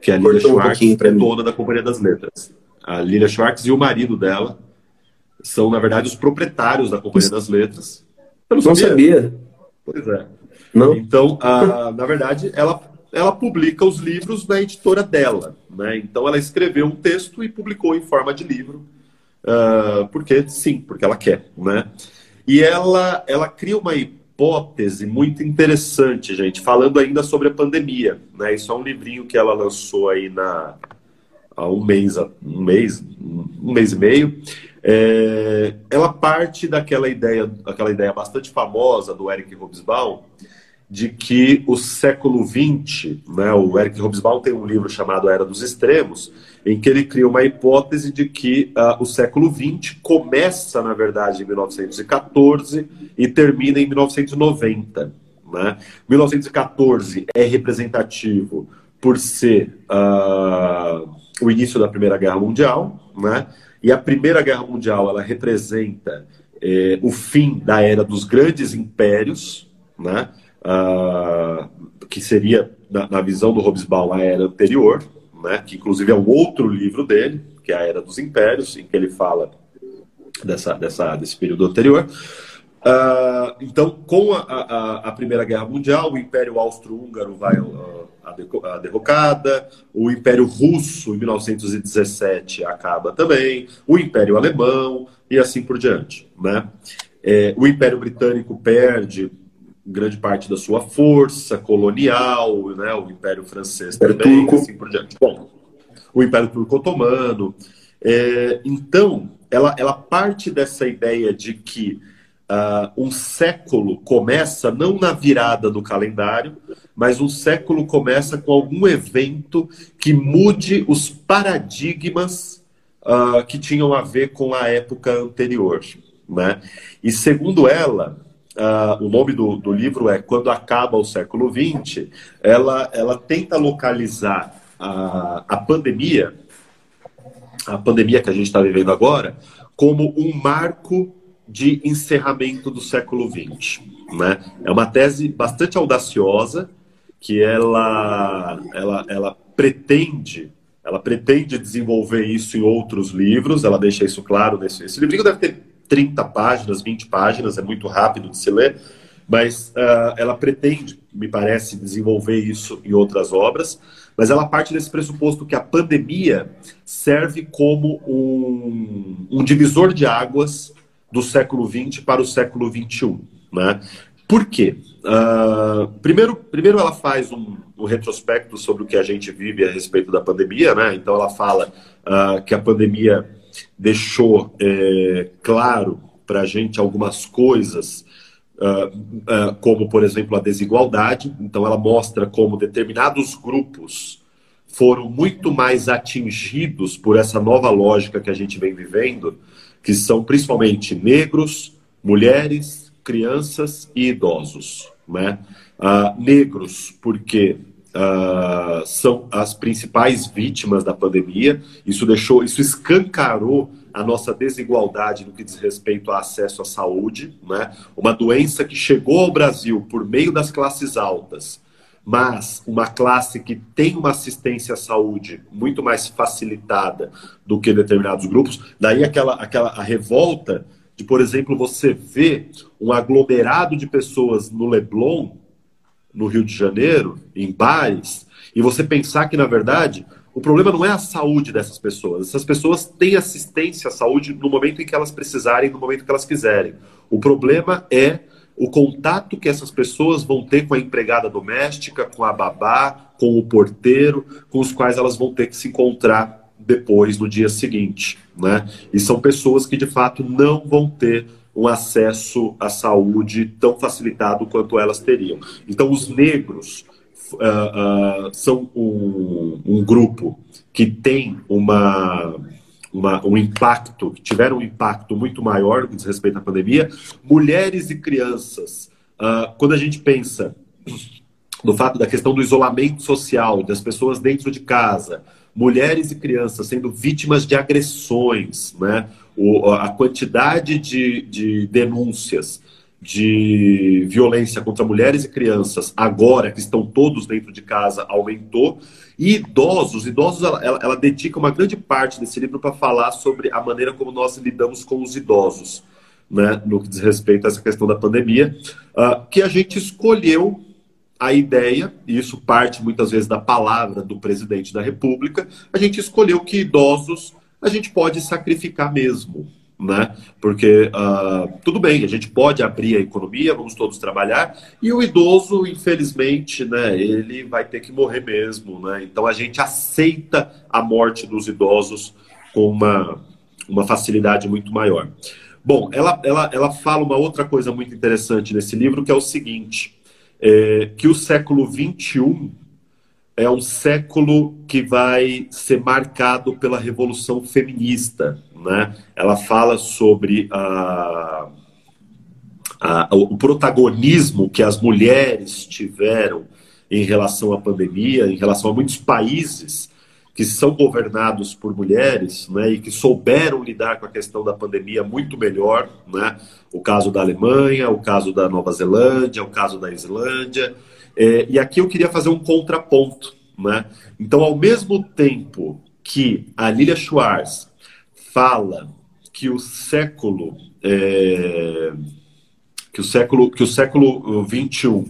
Que a Lilia Schwartz um é dona da Companhia das Letras. A Lilia Schwartz e o marido dela são, na verdade, os proprietários da Companhia das Letras. Eu não, não sabia. Pois é. Não? Então, a, na verdade, ela ela publica os livros na editora dela. Né? Então ela escreveu um texto e publicou em forma de livro, uh, porque sim, porque ela quer. Né? E ela, ela cria uma hipótese muito interessante, gente, falando ainda sobre a pandemia. Né? Isso é um livrinho que ela lançou aí na, há um mês, um mês, um mês e meio. É, ela parte daquela ideia, aquela ideia bastante famosa do Eric Hobsbawm, de que o século XX, né, o Eric Hobsbawm tem um livro chamado Era dos Extremos, em que ele cria uma hipótese de que uh, o século XX começa, na verdade, em 1914 e termina em 1990. Né? 1914 é representativo por ser uh, o início da Primeira Guerra Mundial, né? E a Primeira Guerra Mundial ela representa eh, o fim da era dos grandes impérios, né? uh, que seria, na, na, visão do Hobsbawm, a era anterior, né, que inclusive é um outro livro dele, que é a Era dos Impérios, em que ele fala dessa, dessa, desse período anterior. Uh, então, com a, a, a, Primeira Guerra Mundial, o Império Austro-Húngaro vai uh, a, derrocada, o Império Russo, em 1917, acaba também, o Império Alemão e assim por diante. Né? É, o Império Britânico perde grande parte da sua força colonial, né, o Império Francês também, Turco. assim por diante. Bom, o Império Turco Otomano. É, então, ela, ela parte dessa ideia de que uh, um século começa não na virada do calendário, mas um século começa com algum evento que mude os paradigmas uh, que tinham a ver com a época anterior. Né? E segundo ela, Uh, o nome do, do, livro é Quando Acaba o Século XX, ela, ela tenta localizar a, a pandemia, a pandemia que a gente está vivendo agora, como um marco de encerramento do século XX. Né? É uma tese bastante audaciosa, que ela, ela, ela pretende ela pretende desenvolver isso em outros livros, ela deixa isso claro nesse esse livrinho deve ter 30 páginas, 20 páginas, é muito rápido de se ler, mas uh, ela pretende, me parece, desenvolver isso em outras obras, mas ela parte desse pressuposto que a pandemia serve como um, um divisor de águas do século XX para o século XXI. Né? Por quê? Uh, primeiro, primeiro, ela faz um, um, retrospecto sobre o que a gente vive a respeito da pandemia, né? Então, ela fala uh, que a pandemia deixou é, claro para a gente algumas coisas, uh, como, por exemplo, a desigualdade. Então, ela mostra como determinados grupos foram muito mais atingidos por essa nova lógica que a gente vem vivendo, que são principalmente negros, mulheres, crianças e idosos. Né? Uh, negros, porque uh, são as principais vítimas da pandemia. Isso deixou, isso escancarou a nossa desigualdade no que diz respeito ao acesso à saúde, né? Uma doença que chegou ao Brasil por meio das classes altas, mas uma classe que tem uma assistência à saúde muito mais facilitada do que determinados grupos. Daí aquela, aquela a revolta de, por exemplo, você ver um aglomerado de pessoas no Leblon, no Rio de Janeiro, em bares, e você pensar que, na verdade, o problema não é a saúde dessas pessoas. Essas pessoas têm assistência à saúde no momento em que elas precisarem, no momento que elas quiserem. O problema é o contato que essas pessoas vão ter com a empregada doméstica, com a babá, com o porteiro, com os quais elas vão ter que se encontrar depois, no dia seguinte. Né? E são pessoas que, de fato, não vão ter um acesso à saúde tão facilitado quanto elas teriam. Então, os negros uh, uh, são um, um, grupo que tem uma, uma, um impacto, tiveram um impacto muito maior no que diz respeito à pandemia. Mulheres e crianças, uh, quando a gente pensa no fato da questão do isolamento social, das pessoas dentro de casa, mulheres e crianças sendo vítimas de agressões, né? O, a quantidade de, de denúncias de violência contra mulheres e crianças, agora que estão todos dentro de casa, aumentou. E idosos, idosos, ela, ela, ela dedica uma grande parte desse livro para falar sobre a maneira como nós lidamos com os idosos, né, no que diz respeito a essa questão da pandemia, uh, que a gente escolheu a ideia, e isso parte muitas vezes da palavra do presidente da República, a gente escolheu que idosos a gente pode sacrificar mesmo, né? Porque uh, tudo bem, a gente pode abrir a economia, vamos todos trabalhar, e o idoso, infelizmente, né, ele vai ter que morrer mesmo, né? Então a gente aceita a morte dos idosos com uma, uma facilidade muito maior. Bom, ela, ela, ela fala uma outra coisa muito interessante nesse livro, que é o seguinte é, que o século XXI é um século que vai ser marcado pela revolução feminista. Né? Ela fala sobre a, a, o protagonismo que as mulheres tiveram em relação à pandemia, em relação a muitos países que são governados por mulheres né, e que souberam lidar com a questão da pandemia muito melhor. Né? O caso da Alemanha, o caso da Nova Zelândia, o caso da Islândia. É, e aqui eu queria fazer um contraponto. Né? Então, ao mesmo tempo que a Lilia Schwartz fala que o século é, que o século que o século 21 uh,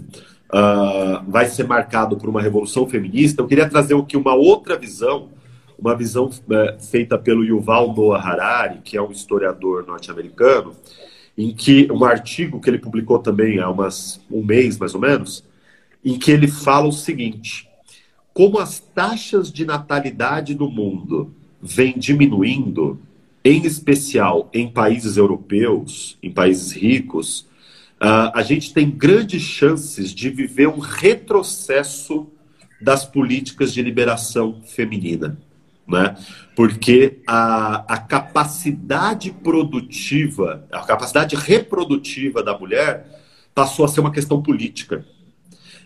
vai ser marcado por uma revolução feminista, eu queria trazer aqui uma outra visão, uma visão uh, feita pelo Yuval Noah Harari, que é um historiador norte-americano, em que um artigo que ele publicou também há umas, um mês mais ou menos, em que ele fala o seguinte: como as taxas de natalidade no mundo vêm diminuindo, em especial em países europeus, em países ricos, uh, a gente tem grandes chances de viver um retrocesso das políticas de liberação feminina. Né? Porque a, a capacidade produtiva, a capacidade reprodutiva da mulher passou a ser uma questão política.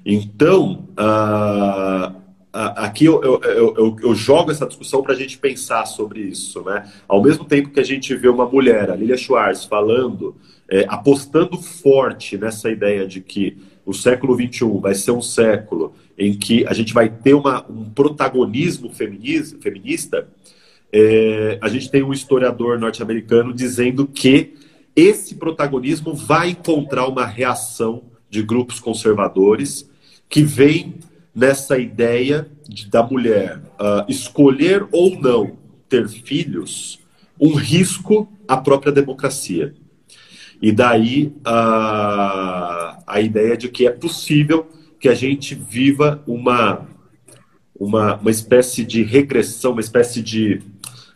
Então, uh, aqui eu, eu, eu, eu, jogo essa discussão para a gente pensar sobre isso. Né? Ao mesmo tempo que a gente vê uma mulher, a Lilia Schwartz, falando é, apostando forte nessa ideia de que o século XXI vai ser um século em que a gente vai ter uma, um protagonismo feminista, é, a gente tem um historiador norte-americano dizendo que esse protagonismo vai encontrar uma reação de grupos conservadores que vem nessa ideia de, da mulher uh, escolher ou não ter filhos um risco à própria democracia. E daí a, a ideia de que é possível que a gente viva uma, uma, uma espécie de regressão, uma espécie de.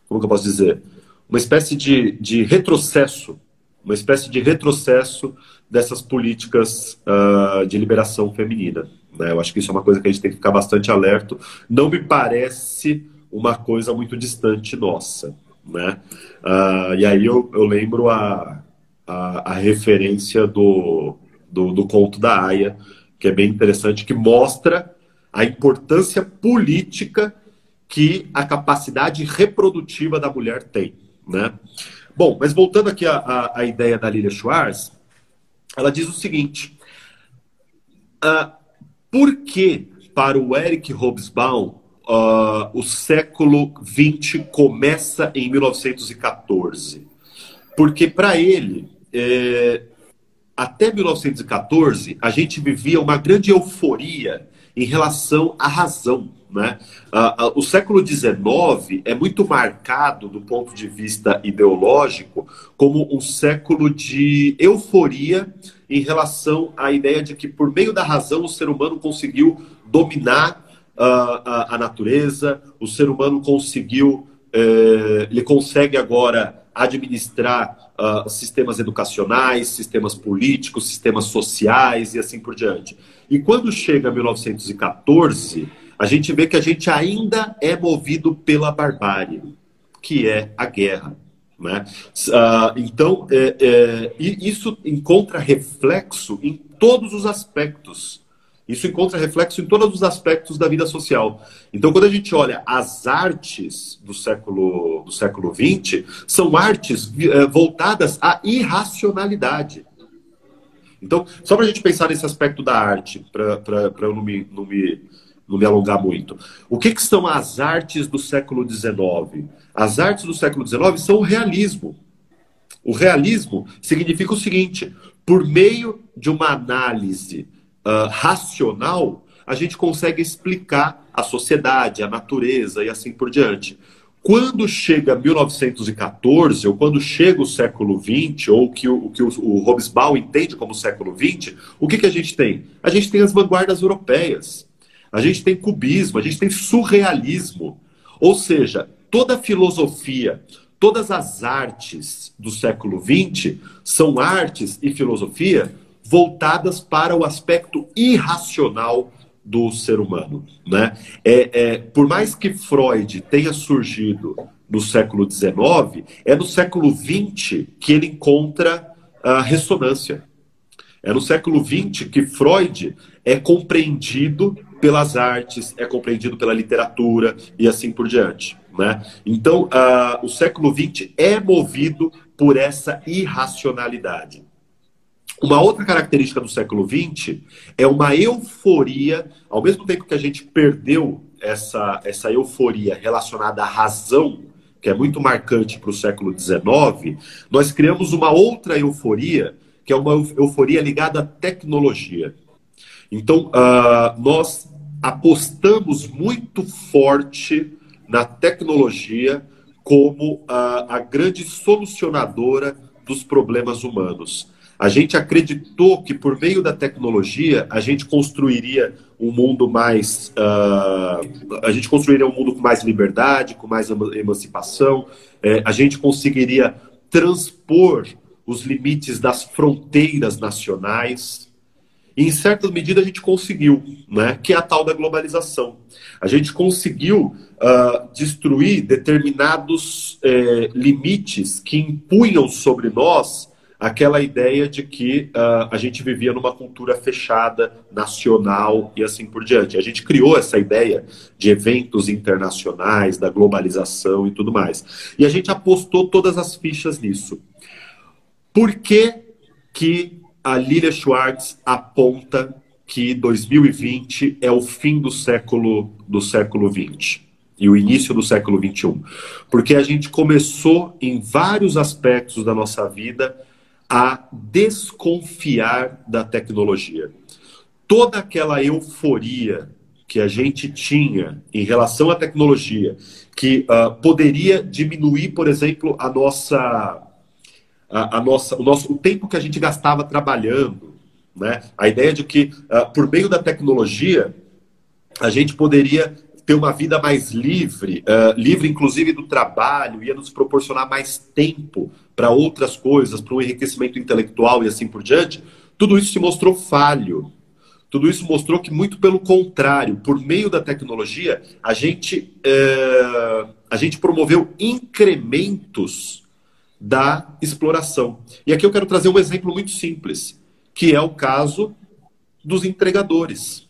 Como que eu posso dizer? Uma espécie de, de retrocesso, uma espécie de retrocesso dessas políticas uh, de liberação feminina. Né? Eu acho que isso é uma coisa que a gente tem que ficar bastante alerta. Não me parece uma coisa muito distante nossa. Né? Uh, e aí eu, eu lembro a, a, a referência do, do, do, conto da Aya, que é bem interessante, que mostra a importância política que a capacidade reprodutiva da mulher tem. Né? Bom, mas voltando aqui à, à, ideia da Lilia Schwartz, ela diz o seguinte: uh, por que para o Eric Hobsbawm uh, o século XX começa em 1914? Porque para ele, é, até 1914, a gente vivia uma grande euforia em relação à razão. Né? Uh, uh, o século XIX é muito marcado, do ponto de vista ideológico, como um século de euforia em relação à ideia de que, por meio da razão, o ser humano conseguiu dominar uh, a, a, natureza, o ser humano conseguiu, eh, ele consegue agora administrar uh, sistemas educacionais, sistemas políticos, sistemas sociais e assim por diante. E quando chega 1914, a gente vê que a gente ainda é movido pela barbárie, que é a guerra. Né? Uh, então, é, é, isso encontra reflexo em todos os aspectos isso encontra reflexo em todos os aspectos da vida social. Então, quando a gente olha as artes do século, do século XX, são artes é, voltadas à irracionalidade. Então, só para a gente pensar nesse aspecto da arte, para eu não me, não, me, não me alongar muito. O que, que são as artes do século XIX? As artes do século XIX são o realismo. O realismo significa o seguinte: por meio de uma análise uh, racional, a gente consegue explicar a sociedade, a natureza e assim por diante. Quando chega 1914, ou quando chega o século XX, ou que o que o, o Hobsbawm entende como século XX, o que, que a gente tem? A gente tem as vanguardas europeias, a gente tem cubismo, a gente tem surrealismo. Ou seja, toda a filosofia, todas as artes do século XX são artes e filosofia voltadas para o aspecto irracional do ser humano. Né? É, é, por mais que Freud tenha surgido no século XIX, é no século XX que ele encontra a ressonância. É no século XX que Freud é compreendido pelas artes, é compreendido pela literatura e assim por diante. Né? Então, uh, o século XX é movido por essa irracionalidade. Uma outra característica do século XX é uma euforia, ao mesmo tempo que a gente perdeu essa, essa euforia relacionada à razão, que é muito marcante para o século XIX, nós criamos uma outra euforia, que é uma euforia ligada à tecnologia. Então, uh, nós apostamos muito forte na tecnologia como uh, a grande solucionadora dos problemas humanos. A gente acreditou que por meio da tecnologia a gente construiria um mundo mais. Uh, a gente construiria um mundo com mais liberdade, com mais emancipação, é, a gente conseguiria transpor os limites das fronteiras nacionais. E, em certa medida, a gente conseguiu, né? que é a tal da globalização. A gente conseguiu uh, destruir determinados uh, limites que impunham sobre nós aquela ideia de que uh, a gente vivia numa cultura fechada, nacional e assim por diante. A gente criou essa ideia de eventos internacionais, da globalização e tudo mais. E a gente apostou todas as fichas nisso. Por que, que a Lilia Schwartz aponta que 2020 é o fim do século do século 20 e o início do século 21, porque a gente começou em vários aspectos da nossa vida a desconfiar da tecnologia. Toda aquela euforia que a gente tinha em relação à tecnologia, que uh, poderia diminuir, por exemplo, a nossa, a, nossa, o nosso o tempo que a gente gastava trabalhando, né? A ideia de que uh, por meio da tecnologia a gente poderia ter uma vida mais livre, uh, livre inclusive do trabalho, ia nos proporcionar mais tempo para outras coisas, para um enriquecimento intelectual e assim por diante. Tudo isso se mostrou falho tudo isso mostrou que, muito pelo contrário, por meio da tecnologia, a gente, é, a gente promoveu incrementos da exploração. E aqui eu quero trazer um exemplo muito simples, que é o caso dos entregadores.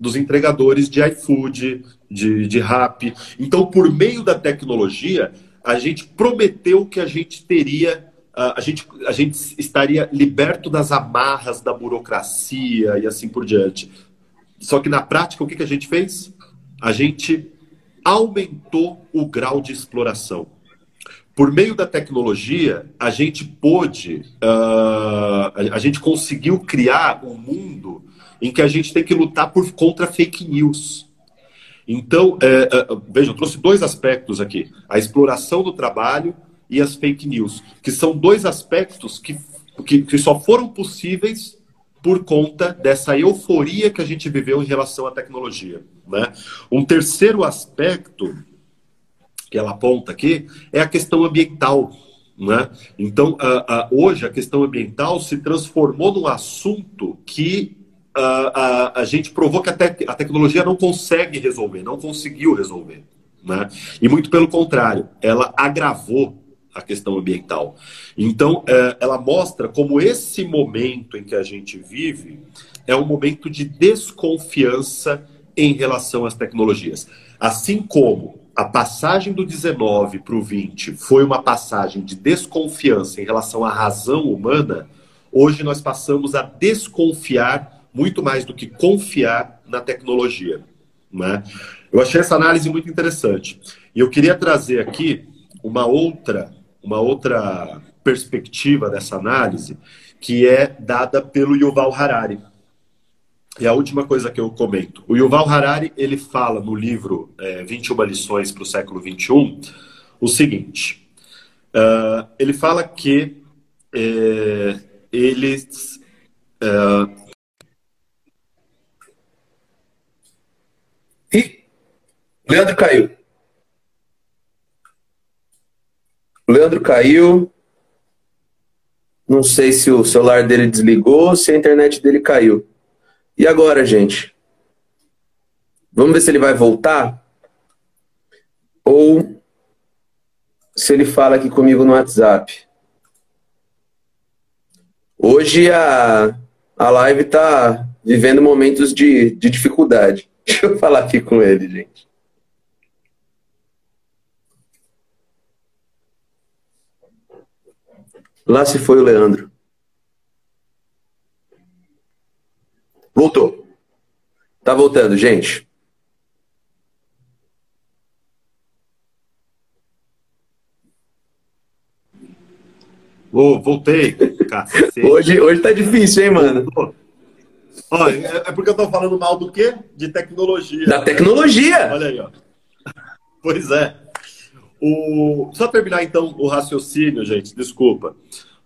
Dos entregadores de iFood, de, de Rap. Então, por meio da tecnologia, a gente prometeu que a gente teria a gente, a gente estaria liberto das amarras da burocracia e assim por diante. Só que na prática, o que, que a gente fez? A gente aumentou o grau de exploração. Por meio da tecnologia, a gente pôde, uh, a, gente conseguiu criar um mundo em que a gente tem que lutar por, contra fake news. Então, é, é, veja, eu trouxe dois aspectos aqui: a exploração do trabalho e as fake news, que são dois aspectos que, que, que só foram possíveis por conta dessa euforia que a gente viveu em relação à tecnologia. Né? Um terceiro aspecto que ela aponta aqui é a questão ambiental. Né? Então, hoje, a questão ambiental se transformou num assunto que a, a, gente provou que te, a tecnologia não consegue resolver, não conseguiu resolver. Né? E muito pelo contrário, ela agravou a questão ambiental. Então, é, ela mostra como esse momento em que a gente vive é um momento de desconfiança em relação às tecnologias. Assim como a passagem do 19 para o 20 foi uma passagem de desconfiança em relação à razão humana, hoje nós passamos a desconfiar muito mais do que confiar na tecnologia. Né? Eu achei essa análise muito interessante. E eu queria trazer aqui uma outra uma outra perspectiva dessa análise, que é dada pelo Yuval Harari. E a última coisa que eu comento. O Yuval Harari, ele fala no livro é, 21 lições para o século 21, o seguinte. Uh, ele fala que é, eles... Uh... E Leandro caiu. Leandro caiu. Não sei se o celular dele desligou ou se a internet dele caiu. E agora, gente? Vamos ver se ele vai voltar? Ou se ele fala aqui comigo no WhatsApp. Hoje a, a live está vivendo momentos de, de dificuldade. [LAUGHS] Deixa eu falar aqui com ele, gente. Lá se foi o Leandro. Voltou. Tá voltando, gente. Oh, voltei. [LAUGHS] hoje, hoje tá difícil, hein, mano? É, é porque eu tô falando mal do quê? De tecnologia. Da tecnologia! Olha aí, ó. Pois é. O... Só terminar então o raciocínio, gente, desculpa.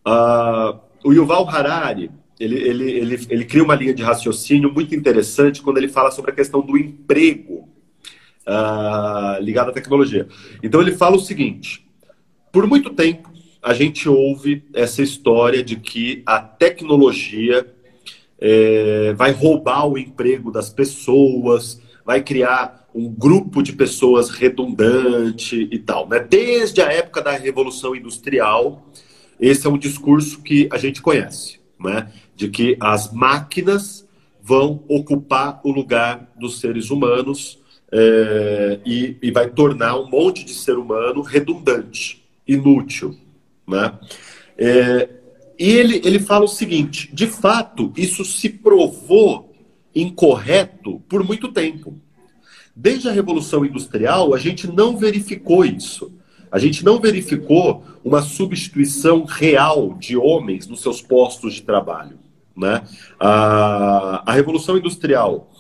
Uh, o Yuval Harari, ele, ele, ele, ele cria uma linha de raciocínio muito interessante quando ele fala sobre a questão do emprego uh, ligado à tecnologia. Então ele fala o seguinte: por muito tempo a gente ouve essa história de que a tecnologia é, vai roubar o emprego das pessoas, vai criar um grupo de pessoas redundante e tal. Né? Desde a época da Revolução Industrial, esse é um discurso que a gente conhece, né? De que as máquinas vão ocupar o lugar dos seres humanos é, e, e, vai tornar um monte de ser humano redundante, inútil. Né? É, e ele, ele fala o seguinte: de fato, isso se provou incorreto por muito tempo. Desde a Revolução Industrial, a gente não verificou isso. A gente não verificou uma substituição real de homens nos seus postos de trabalho. Né? A, a Revolução Industrial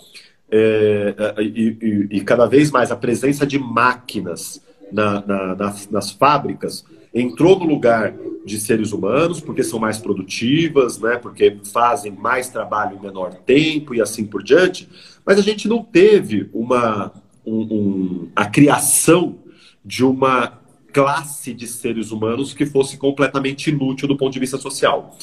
é, é, e, e, e, cada vez mais a presença de máquinas na, na, nas, nas, fábricas entrou no lugar de seres humanos, porque são mais produtivas, né, porque fazem mais trabalho em menor tempo e assim por diante, mas a gente não teve uma, um, um, a criação de uma classe de seres humanos que fosse completamente inútil do ponto de vista social.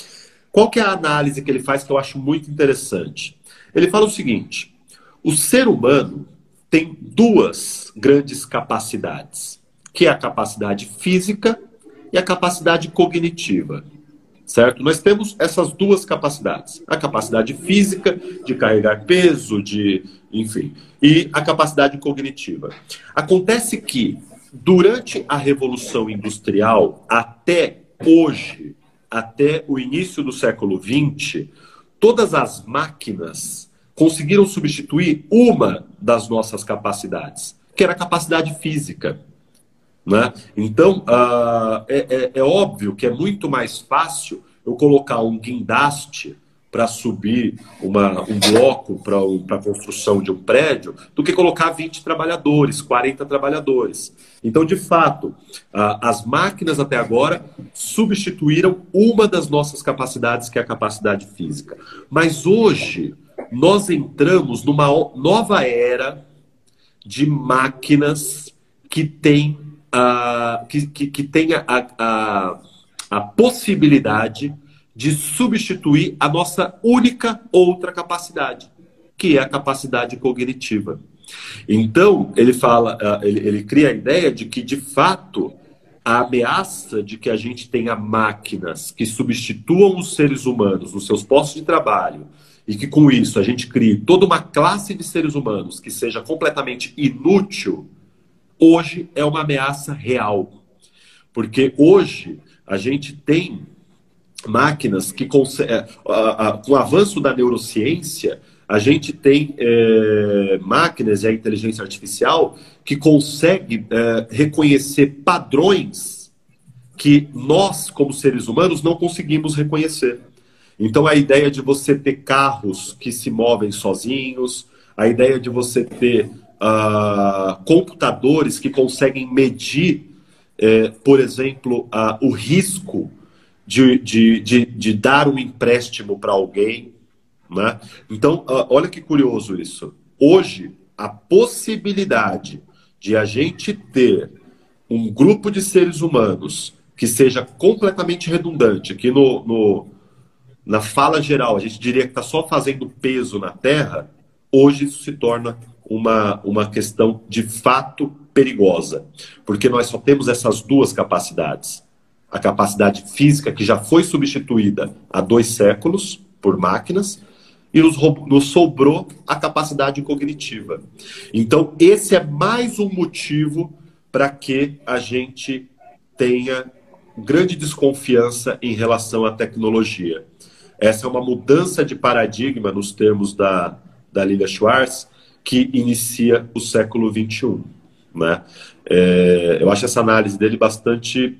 Qual que é a análise que ele faz que eu acho muito interessante? Ele fala o seguinte: o ser humano tem duas grandes capacidades, que é a capacidade física e a capacidade cognitiva. Certo? Nós temos essas duas capacidades. A capacidade física de carregar peso, de, enfim, e a capacidade cognitiva. Acontece que durante a revolução industrial até hoje, até o início do século XX, todas as máquinas conseguiram substituir uma das nossas capacidades, que era a capacidade física. Né? Então, uh, é, é, é, óbvio que é muito mais fácil eu colocar um guindaste para subir uma, um bloco para a construção de um prédio do que colocar 20 trabalhadores, 40 trabalhadores. Então, de fato, as máquinas até agora substituíram uma das nossas capacidades, que é a capacidade física. Mas hoje, nós entramos numa nova era de máquinas que tem, uh, que, que, que tem a, a, a possibilidade de substituir a nossa única outra capacidade, que é a capacidade cognitiva. Então, ele fala, uh, ele, ele cria a ideia de que, de fato, a ameaça de que a gente tenha máquinas que substituam os seres humanos nos seus postos de trabalho, e que com isso a gente crie toda uma classe de seres humanos que seja completamente inútil, hoje é uma ameaça real. Porque hoje a gente tem máquinas que, com é, o avanço da neurociência, a gente tem é, máquinas e a inteligência artificial que consegue é, reconhecer padrões que nós, como seres humanos, não conseguimos reconhecer. Então, a ideia de você ter carros que se movem sozinhos, a ideia de você ter uh, computadores que conseguem medir, eh, por exemplo, uh, o risco de, de, de, de, dar um empréstimo para alguém. Né? Então, olha que curioso isso. Hoje, a possibilidade de a gente ter um grupo de seres humanos que seja completamente redundante, que no, no na fala geral, a gente diria que está só fazendo peso na Terra, hoje isso se torna uma, uma questão de fato perigosa, porque nós só temos essas duas capacidades. A capacidade física, que já foi substituída há dois séculos por máquinas, e nos, nos sobrou a capacidade cognitiva. Então, esse é mais um motivo para que a gente tenha grande desconfiança em relação à tecnologia. Essa é uma mudança de paradigma nos termos da, da Lilia Schwartz, que inicia o século XXI. Né? É, eu acho essa análise dele bastante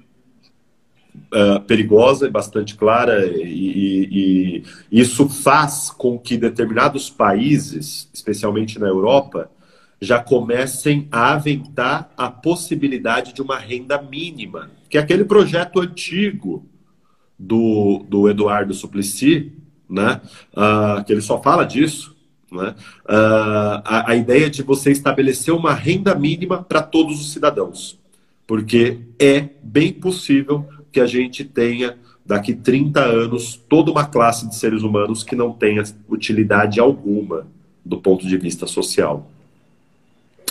uh, perigosa e bastante clara, e, e, e, isso faz com que determinados países, especialmente na Europa, já comecem a aventar a possibilidade de uma renda mínima, que é aquele projeto antigo do, do Eduardo Suplicy, né? Uh, que ele só fala disso, né? Uh, a, a, ideia de você estabelecer uma renda mínima para todos os cidadãos, porque é bem possível que a gente tenha daqui 30 anos toda uma classe de seres humanos que não tenha utilidade alguma do ponto de vista social.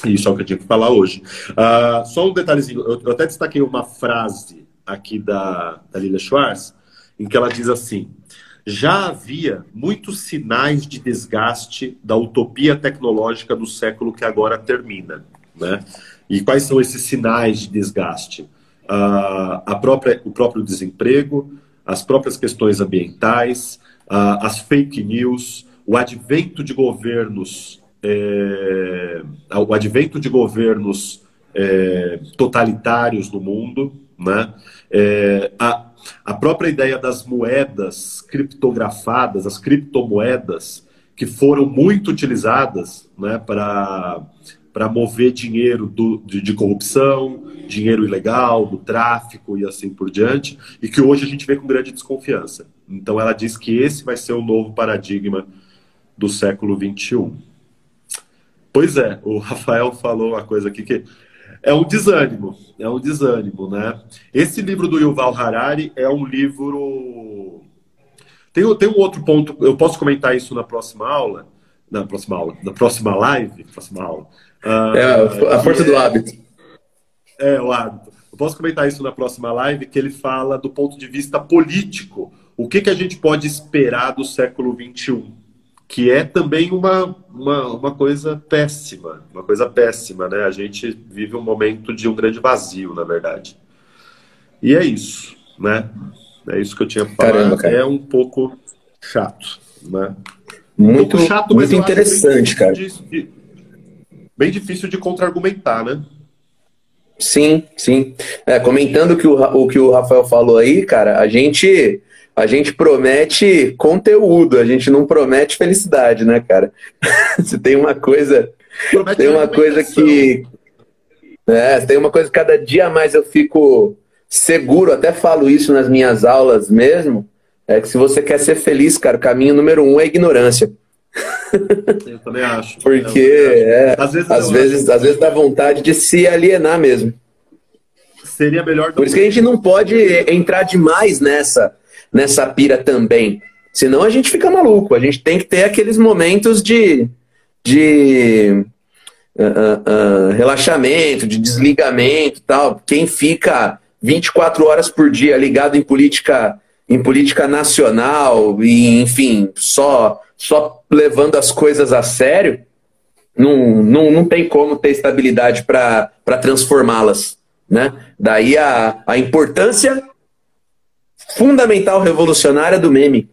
Isso é o que eu tinha que falar hoje. Uh, só um detalhezinho, eu, eu até destaquei uma frase aqui da, da Lilia Schwartz, em que ela diz assim: já havia muitos sinais de desgaste da utopia tecnológica do século que agora termina. Né? E quais são esses sinais de desgaste? A própria, o próprio desemprego, as próprias questões ambientais, as fake news, o advento de governos, é, o advento de governos é, totalitários no mundo, né? É, a, a própria ideia das moedas criptografadas, as criptomoedas, que foram muito utilizadas né, para para mover dinheiro do, de, de, corrupção, dinheiro ilegal, do tráfico e assim por diante, e que hoje a gente vê com grande desconfiança. Então ela diz que esse vai ser o novo paradigma do século XXI. Pois é, o Rafael falou uma coisa aqui que é um desânimo, é um desânimo, né? Esse livro do Yuval Harari é um livro. Tem, tem um outro ponto, eu posso comentar isso na próxima aula, na próxima aula, na próxima live, próxima aula. Uh, é a força é, do hábito. É, o hábito. Eu posso comentar isso na próxima live, que ele fala do ponto de vista político. O que, que a gente pode esperar do século XXI? que é também uma, uma, uma coisa péssima, uma coisa péssima, né? A gente vive um momento de um grande vazio, na verdade. E é isso, né? É isso que eu tinha para falar. É um pouco chato, né? Muito, um chato, muito interessante, cara. De, bem difícil de contra-argumentar, né? Sim, sim. É, comentando que o, o que o Rafael falou aí, cara, a gente a gente promete conteúdo, a gente não promete felicidade, né, cara? [LAUGHS] Se tem uma coisa. Promete tem uma coisa que. É, tem uma coisa cada dia mais eu fico seguro, até falo isso nas minhas aulas mesmo. É que se você quer ser feliz, cara, o caminho número um é ignorância. [LAUGHS] Eu também acho. Porque é, às vezes, às vezes, às vezes dá vontade de se alienar mesmo. Seria melhor. Por isso que a gente não pode entrar demais nessa nessa pira também. Senão a gente fica maluco. A gente tem que ter aqueles momentos de, de uh, uh, uh, relaxamento, de desligamento tal. Quem fica 24 horas por dia ligado em política, em política nacional e, enfim, só, só levando as coisas a sério, não, não, não tem como ter estabilidade para transformá-las. Né? Daí a, a importância fundamental revolucionária do meme.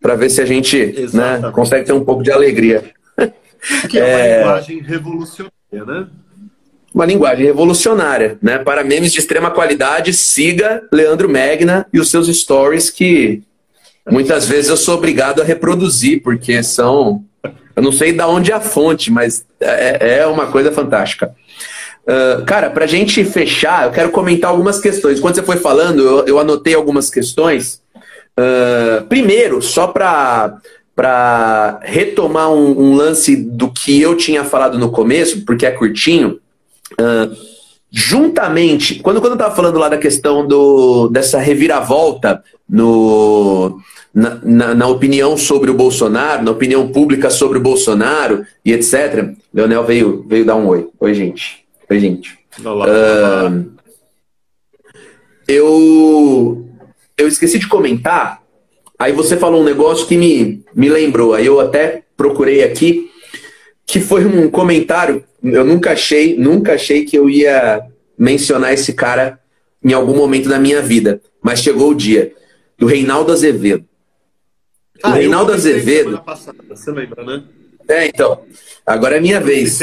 Para ver se a gente né, consegue ter um pouco de alegria. Que é, uma [LAUGHS] é... linguagem revolucionária, né? Uma linguagem revolucionária, né? Para memes de extrema qualidade, siga Leandro Magna e os seus stories que muitas vezes eu sou obrigado a reproduzir, porque são. Eu não sei de onde é a fonte, mas é, é uma coisa fantástica. Uh, cara, para a gente fechar, eu quero comentar algumas questões. Quando você foi falando, eu, eu anotei algumas questões. Uh, primeiro, só para para retomar um, um, lance do que eu tinha falado no começo, porque é curtinho, uh, juntamente, quando, quando eu estava falando lá da questão do, dessa reviravolta no, na, na, na, opinião sobre o Bolsonaro, na opinião pública sobre o Bolsonaro e etc., Leonel veio, veio dar um oi. Oi, gente. Oi, gente. Olá. Uh, eu, eu esqueci de comentar. Aí você falou um negócio que me, me lembrou. Aí eu até procurei aqui, que foi um comentário. Eu nunca achei, nunca achei que eu ia mencionar esse cara em algum momento da minha vida. Mas chegou o dia. Do Reinaldo Azevedo. Ah, o Reinaldo Azevedo. Passada, você lembra, né? É, então. Agora é minha vez.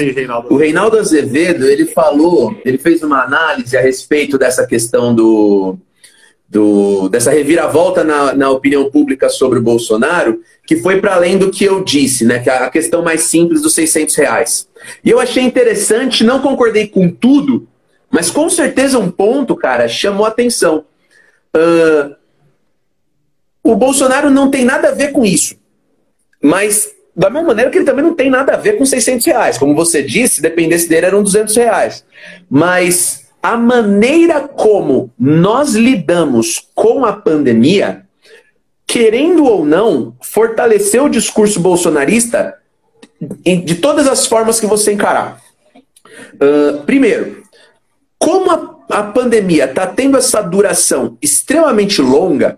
O Reinaldo Azevedo, ele falou, ele fez uma análise a respeito dessa questão do, do dessa reviravolta na, na opinião pública sobre o Bolsonaro, que foi para além do que eu disse, né? Que é a questão mais simples dos 600 reais. E eu achei interessante, não concordei com tudo, mas com certeza um ponto, cara, chamou atenção. Uh, o Bolsonaro não tem nada a ver com isso. Mas da mesma maneira que ele também não tem nada a ver com 600 reais. Como você disse, dependesse dele eram 200 reais. Mas a maneira como nós lidamos com a pandemia, querendo ou não, fortaleceu o discurso bolsonarista de todas as formas que você encarar. Uh, primeiro, como a, a pandemia está tendo essa duração extremamente longa,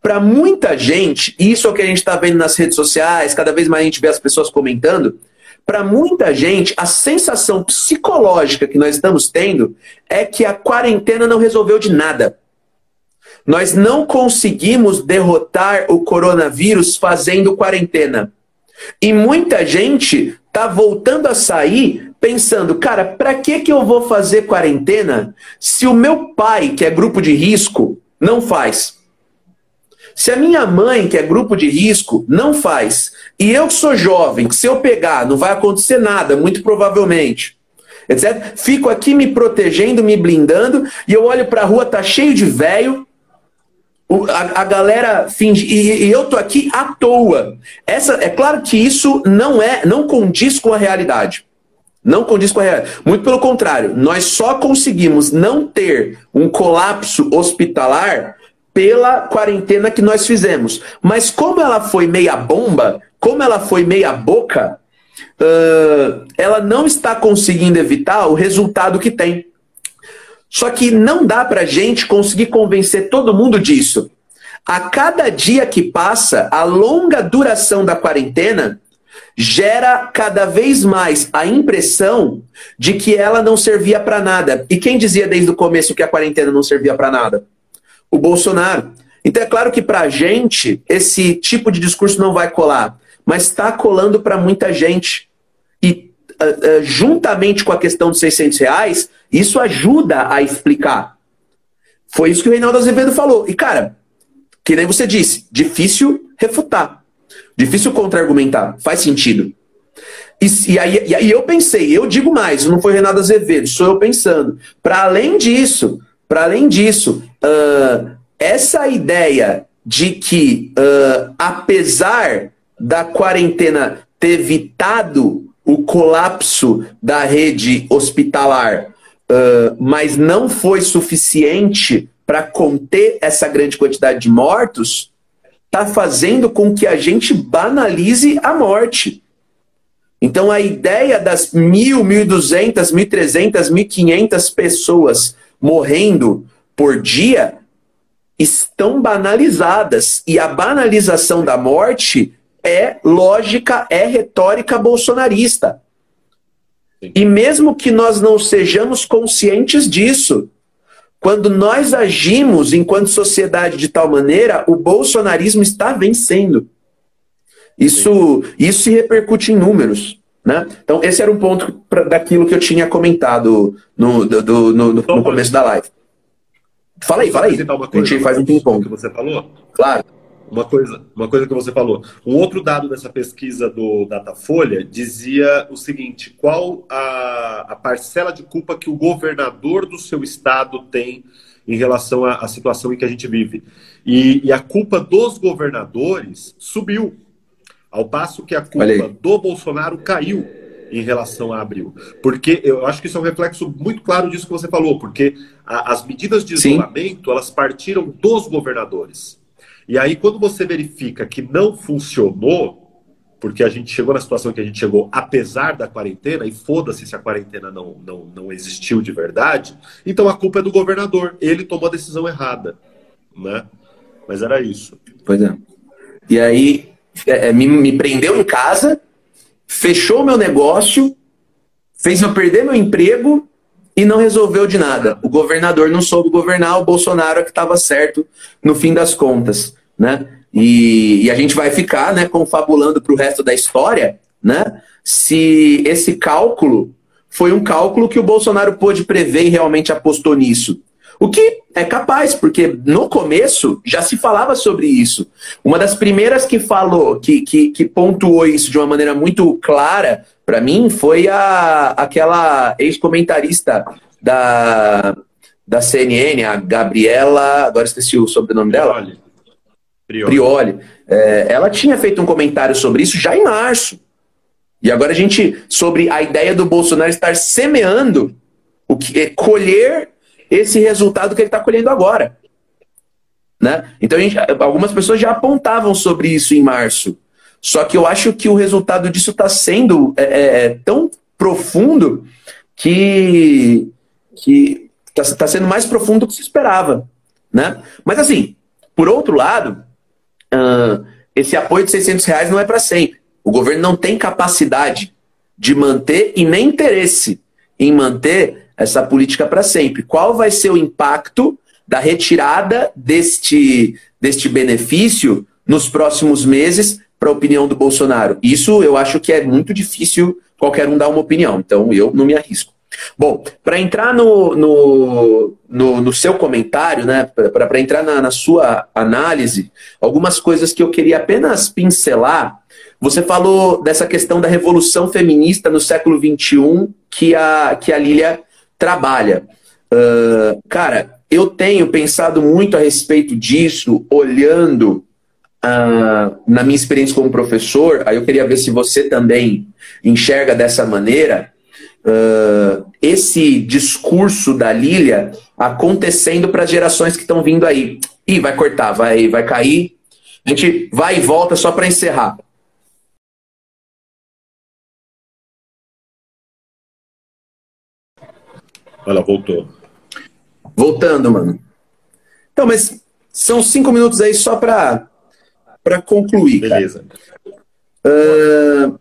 para muita gente, e isso é o que a gente está vendo nas redes sociais, cada vez mais a gente vê as pessoas comentando, para muita gente, a sensação psicológica que nós estamos tendo é que a quarentena não resolveu de nada. Nós não conseguimos derrotar o coronavírus fazendo quarentena. E muita gente tá voltando a sair pensando, cara, para que que eu vou fazer quarentena se o meu pai, que é grupo de risco, não faz? Se a minha mãe, que é grupo de risco, não faz, e eu que sou jovem, que se eu pegar não vai acontecer nada, muito provavelmente, etc. Fico aqui me protegendo, me blindando, e eu olho para a rua, tá cheio de velho, a, a, galera finge, e, e, eu tô aqui à toa. Essa, é claro que isso não é, não condiz com a realidade. Não condiz com a realidade. Muito pelo contrário, nós só conseguimos não ter um colapso hospitalar pela quarentena que nós fizemos. Mas como ela foi meia bomba, como ela foi meia boca, uh, ela não está conseguindo evitar o resultado que tem. Só que não dá para gente conseguir convencer todo mundo disso. A cada dia que passa, a longa duração da quarentena gera cada vez mais a impressão de que ela não servia para nada. E quem dizia desde o começo que a quarentena não servia para nada? o Bolsonaro. Então é claro que para a gente esse tipo de discurso não vai colar, mas está colando para muita gente. E uh, uh, juntamente com a questão dos 600 reais, isso ajuda a explicar. Foi isso que o Reinaldo Azevedo falou. E cara, que nem você disse, difícil refutar, difícil contra-argumentar, faz sentido. E, e, aí, e aí eu pensei, eu digo mais, não foi Reinaldo Azevedo, sou eu pensando. Para além disso, para além disso, uh, essa ideia de que, uh, apesar da quarentena ter evitado o colapso da rede hospitalar, uh, mas não foi suficiente para conter essa grande quantidade de mortos, está fazendo com que a gente banalize a morte. Então, a ideia das mil, mil duzentas, mil trezentas, mil quinhentas pessoas morrendo por dia estão banalizadas. E a banalização da morte é lógica, é retórica bolsonarista. E mesmo que nós não sejamos conscientes disso, quando nós agimos enquanto sociedade de tal maneira, o bolsonarismo está vencendo. Isso, isso se repercute em números. Né? Então, esse era um ponto pra, daquilo que eu tinha comentado no, do, do, no, no, no começo da live. Fala aí, fala aí. A gente faz um ping-pong. que você falou? Claro. Uma coisa, uma coisa que você falou. Um outro dado dessa pesquisa do Datafolha dizia o seguinte: qual a, a parcela de culpa que o governador do seu estado tem em relação à, à situação em que a gente vive? E, e a culpa dos governadores subiu. Ao passo que a culpa do Bolsonaro caiu em relação a abril. Porque eu acho que isso é um reflexo muito claro disso que você falou, porque a, as medidas de isolamento, Sim. elas partiram dos governadores. E aí, quando você verifica que não funcionou, porque a gente chegou na situação que a gente chegou apesar da quarentena, e foda-se se a quarentena não, não, não existiu de verdade, então a culpa é do governador. Ele tomou a decisão errada. Né? Mas era isso. Pois é. E aí, é, é, me, me prendeu em casa, fechou meu negócio, fez eu perder meu emprego e não resolveu de nada. O governador não soube governar, o Bolsonaro é que estava certo no fim das contas, né? E, e a gente vai ficar, né, confabulando para o resto da história, né? Se esse cálculo foi um cálculo que o Bolsonaro pôde prever e realmente apostou nisso. O que é capaz, porque no começo já se falava sobre isso. Uma das primeiras que falou, que, que, que pontuou isso de uma maneira muito clara para mim, foi a, aquela ex-comentarista da, da CNN, a Gabriela. Agora esqueci o sobrenome dela. Prioli. Prioli. É, ela tinha feito um comentário sobre isso já em março. E agora a gente, sobre a ideia do Bolsonaro estar semeando o que é colher esse resultado que ele está colhendo agora. Né? Então, gente, algumas pessoas já apontavam sobre isso em março. Só que eu acho que o resultado disso está sendo é, é, é, tão profundo que está tá sendo mais profundo do que se esperava. Né? Mas, assim, por outro lado, uh, esse apoio de 600 reais não é para sempre. O governo não tem capacidade de manter e nem interesse em manter essa política para sempre. Qual vai ser o impacto da retirada deste, deste benefício nos próximos meses para a opinião do Bolsonaro. Isso eu acho que é muito difícil qualquer um dar uma opinião, então eu não me arrisco. Bom, para entrar no, no, no, no, seu comentário, né, para entrar na, na sua análise, algumas coisas que eu queria apenas pincelar. Você falou dessa questão da revolução feminista no século XXI que a, que a Lilia trabalha. Uh, cara, eu tenho pensado muito a respeito disso, olhando uh, na minha experiência como professor. Aí eu queria ver se você também enxerga dessa maneira uh, esse discurso da Lília acontecendo para as gerações que estão vindo aí. Ih, vai cortar, vai, vai cair. A gente vai e volta só para encerrar. Olha, voltou. Voltando, mano. Então, mas são cinco minutos aí só para para concluir. Beleza. Uh,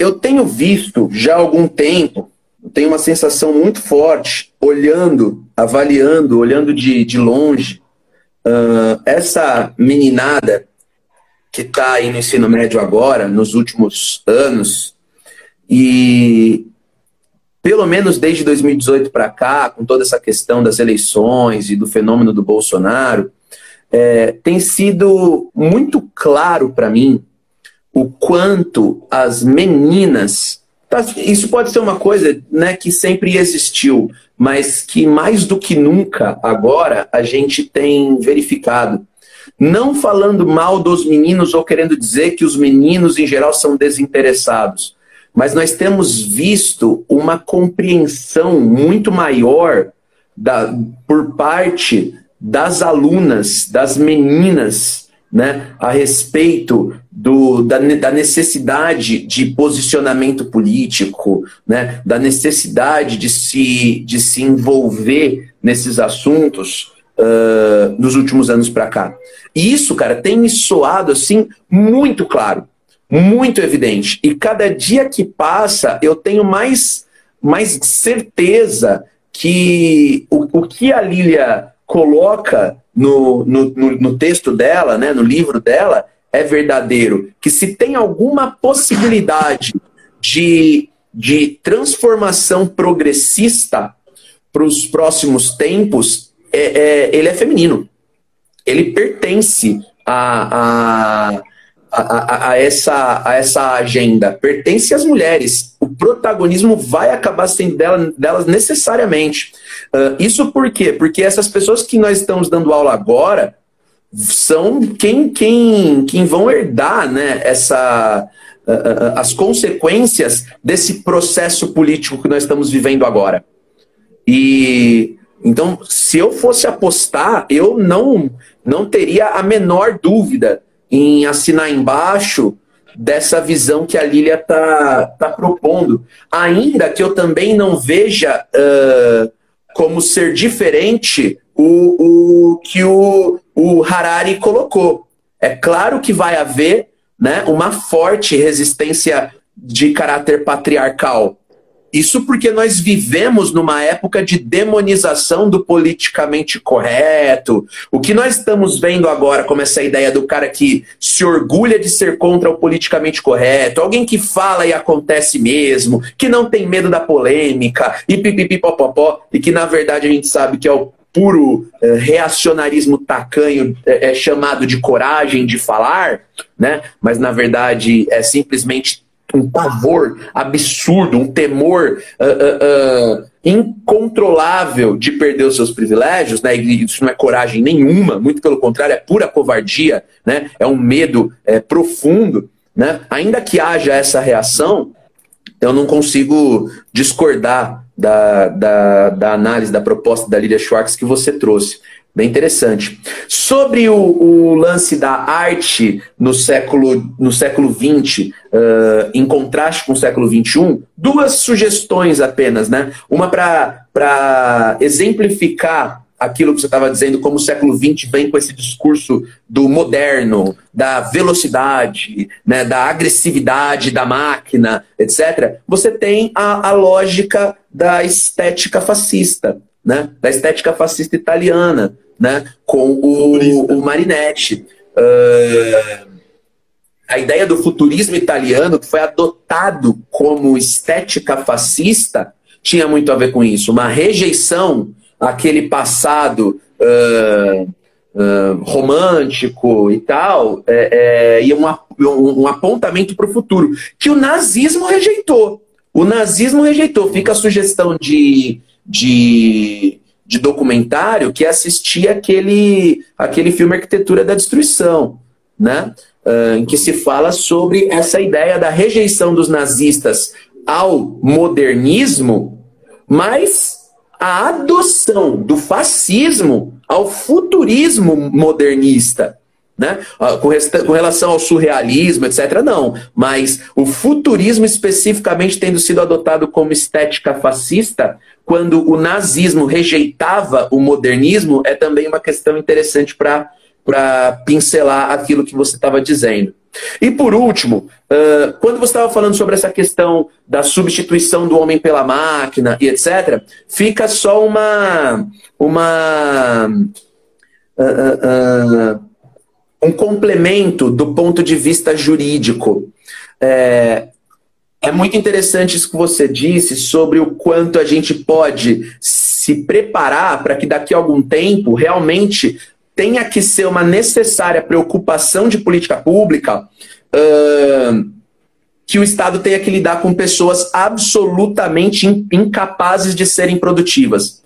eu tenho visto já há algum tempo, tenho uma sensação muito forte, olhando, avaliando, olhando de, de longe, uh, essa meninada que está aí no ensino médio agora, nos últimos anos, e pelo menos desde 2018 para cá, com toda essa questão das eleições e do fenômeno do Bolsonaro, é, tem sido muito claro para mim o quanto as meninas. Tá, isso pode ser uma coisa né, que sempre existiu, mas que mais do que nunca agora a gente tem verificado. Não falando mal dos meninos ou querendo dizer que os meninos em geral são desinteressados, mas nós temos visto uma compreensão muito maior da, por parte das alunas, das meninas, né, a respeito do, da, da, necessidade de posicionamento político, né, da necessidade de se, de se envolver nesses assuntos uh, nos últimos anos para cá. E isso, cara, tem me soado assim muito claro, muito evidente. E cada dia que passa, eu tenho mais, mais certeza que o, o que a Lília coloca no, no, no, no texto dela, né, no livro dela, é verdadeiro. Que se tem alguma possibilidade de, de transformação progressista para os próximos tempos, é, é, ele é feminino. Ele pertence a, a, a, a, essa, a essa agenda, pertence às mulheres. O protagonismo vai acabar sendo dela, delas necessariamente. Uh, isso por quê? Porque essas pessoas que nós estamos dando aula agora são quem, quem, quem vão herdar né, essa, as consequências desse processo político que nós estamos vivendo agora. E então, se eu fosse apostar, eu não, não teria a menor dúvida em assinar embaixo dessa visão que a Lília está tá propondo. Ainda que eu também não veja uh, como ser diferente o, o que o, o Harari colocou. É claro que vai haver né, uma forte resistência de caráter patriarcal. Isso porque nós vivemos numa época de demonização do politicamente correto. O que nós estamos vendo agora, como essa ideia do cara que se orgulha de ser contra o politicamente correto, alguém que fala e acontece mesmo, que não tem medo da polêmica, e pipipipopopó, e que na verdade a gente sabe que é o puro é, reacionarismo tacanho é, é chamado de coragem de falar, né? Mas na verdade é simplesmente um pavor absurdo, um temor uh, uh, uh, incontrolável de perder os seus privilégios, né? E isso não é coragem nenhuma, muito pelo contrário, é pura covardia, né? É um medo é, profundo, né? Ainda que haja essa reação, eu não consigo discordar da, da, da análise, da proposta da Lilia Schwartz que você trouxe. Bem interessante. Sobre o, o, lance da arte no século, no século XX, uh, em contraste com o século XXI, duas sugestões apenas, né? Uma para exemplificar aquilo que você estava dizendo, como o século XX vem com esse discurso do moderno, da velocidade, né, da agressividade da máquina, etc. Você tem a, a lógica da estética fascista né? Da estética fascista italiana, né? Com o, o Marinetti. Uh, a ideia do futurismo italiano, que foi adotado como estética fascista, tinha muito a ver com isso. Uma rejeição àquele passado uh, uh, romântico e tal, é, é, e um, um apontamento para o futuro, que o nazismo rejeitou. O nazismo rejeitou. Fica a sugestão de, de, de documentário que assistir aquele, aquele filme Arquitetura da Destruição, né? Uh, em que se fala sobre essa ideia da rejeição dos nazistas ao modernismo, mas a adoção do fascismo ao futurismo modernista. Né? Ah, com, com, relação ao surrealismo, etc., não. Mas o futurismo especificamente tendo sido adotado como estética fascista, quando o nazismo rejeitava o modernismo, é também uma questão interessante para pincelar aquilo que você estava dizendo. E por último, uh, quando você estava falando sobre essa questão da substituição do homem pela máquina e etc., fica só uma. uma uh, uh, um complemento do ponto de vista jurídico. É, é muito interessante isso que você disse sobre o quanto a gente pode se preparar para que daqui a algum tempo realmente tenha que ser uma necessária preocupação de política pública uh, que o Estado tenha que lidar com pessoas absolutamente incapazes de serem produtivas.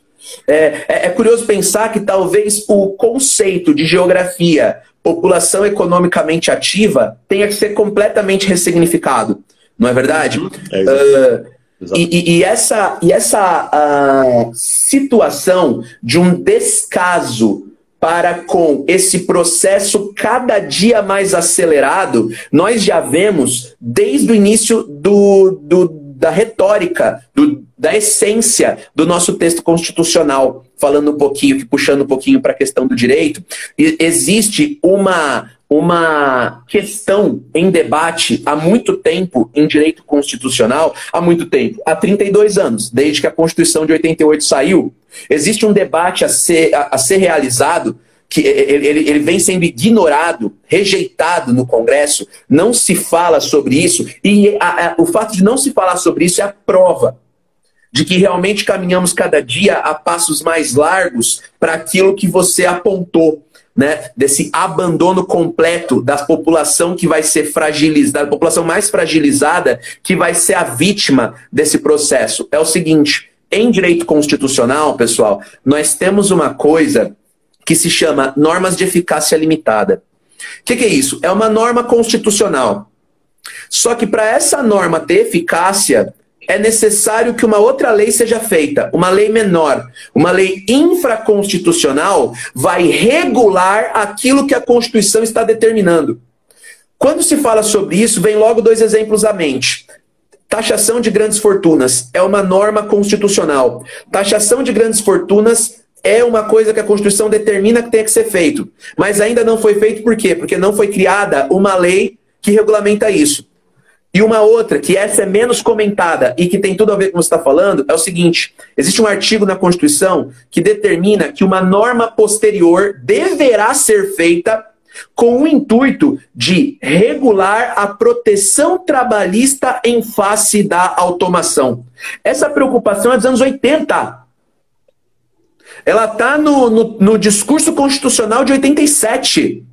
É, é, é curioso pensar que talvez o conceito de geografia população economicamente ativa tenha que ser completamente ressignificado. Não é verdade? Uhum. É uh, e, e, essa, e essa uh, situação de um descaso para com esse processo cada dia mais acelerado, nós já vemos desde o início do, do da retórica, do, da essência do nosso texto constitucional, falando um pouquinho, puxando um pouquinho para a questão do direito, existe uma, uma questão em debate há muito tempo em direito constitucional, há muito tempo, há 32 anos, desde que a Constituição de 88 saiu. Existe um debate a ser, a, a ser realizado que ele, ele, vem sendo ignorado, rejeitado no Congresso, não se fala sobre isso, e a, a, o fato de não se falar sobre isso é a prova de que realmente caminhamos cada dia a passos mais largos para aquilo que você apontou, né? Desse abandono completo da população que vai ser fragilizada, da população mais fragilizada que vai ser a vítima desse processo. É o seguinte, em direito constitucional, pessoal, nós temos uma coisa que se chama normas de eficácia limitada. O que, que é isso? É uma norma constitucional. Só que para essa norma ter eficácia, é necessário que uma outra lei seja feita, uma lei menor, uma lei infraconstitucional, vai regular aquilo que a Constituição está determinando. Quando se fala sobre isso, vem logo dois exemplos à mente. Taxação de grandes fortunas é uma norma constitucional. Taxação de grandes fortunas é uma coisa que a Constituição determina que tem que ser feito. Mas ainda não foi feito por quê? Porque não foi criada uma lei que regulamenta isso. E uma outra, que essa é menos comentada e que tem tudo a ver com o que você está falando, é o seguinte: existe um artigo na Constituição que determina que uma norma posterior deverá ser feita com o intuito de regular a proteção trabalhista em face da automação. Essa preocupação é dos anos 80. Ela está no, no, no, discurso constitucional de 87.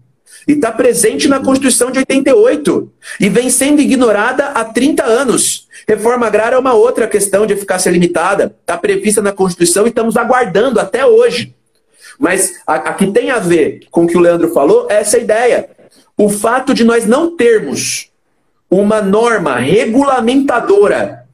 E está presente na Constituição de 88. E vem sendo ignorada há 30 anos. Reforma agrária é uma outra questão de eficácia limitada. Está prevista na Constituição e estamos aguardando até hoje. Mas a, a que tem a ver com o que o Leandro falou é essa ideia. O fato de nós não termos uma norma regulamentadora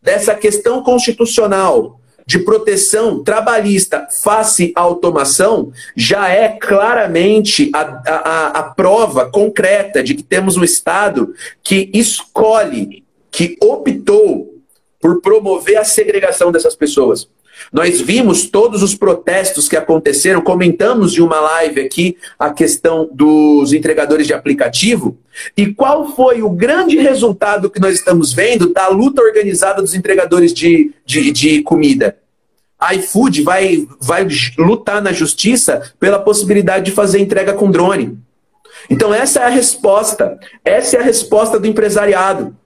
dessa questão constitucional de proteção trabalhista face à automação já é claramente a, a, a prova concreta de que temos um Estado que escolhe, que optou por promover a segregação dessas pessoas. Nós vimos todos os protestos que aconteceram, comentamos em uma live aqui a questão dos entregadores de aplicativo. E qual foi o grande resultado que nós estamos vendo da luta organizada dos entregadores de, de, de comida? A iFood vai, vai lutar na justiça pela possibilidade de fazer entrega com drone. Então, essa é a resposta. Essa é a resposta do empresariado.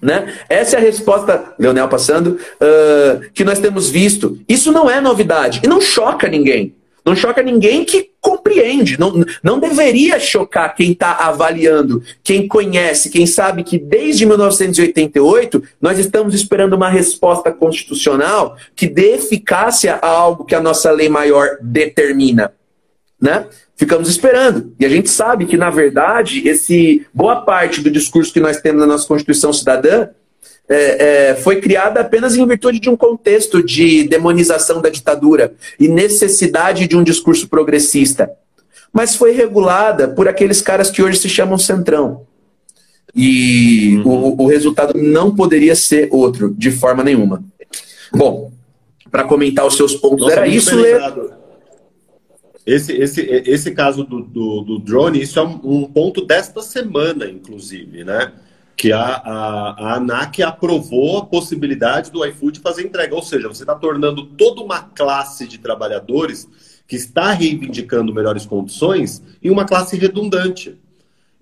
Né? Essa é a resposta, Leonel passando, uh, que nós temos visto. Isso não é novidade e não choca ninguém. Não choca ninguém que compreende. Não, não deveria chocar quem está avaliando, quem conhece, quem sabe que desde 1988 nós estamos esperando uma resposta constitucional que dê eficácia a algo que a nossa lei maior determina. Né? Ficamos esperando. E a gente sabe que, na verdade, esse boa parte do discurso que nós temos na nossa Constituição Cidadã é, é, foi criada apenas em virtude de um contexto de demonização da ditadura e necessidade de um discurso progressista. Mas foi regulada por aqueles caras que hoje se chamam Centrão. E uhum. o, o resultado não poderia ser outro, de forma nenhuma. Bom, para comentar os seus pontos, Nossa, era isso, Lê. Esse, esse, esse caso do, do, do, drone, isso é um, ponto desta semana, inclusive, né? que a, a, a ANAC aprovou a possibilidade do iFood fazer entrega. Ou seja, você está tornando toda uma classe de trabalhadores que está reivindicando melhores condições em uma classe redundante.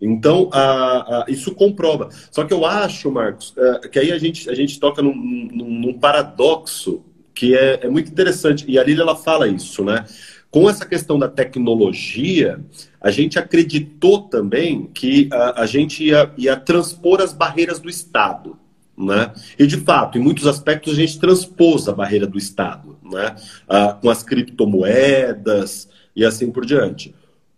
Então, a, a, isso comprova. Só que eu acho, Marcos, é, que aí a gente, a gente toca num, num, num paradoxo que é, é, muito interessante. E a Lília ela fala isso, né? Com essa questão da tecnologia, a gente acreditou também que a, a gente ia, ia transpor as barreiras do Estado. Né? E de fato, em muitos aspectos, a gente transpôs a barreira do Estado, né? Ah, com as criptomoedas e assim por diante.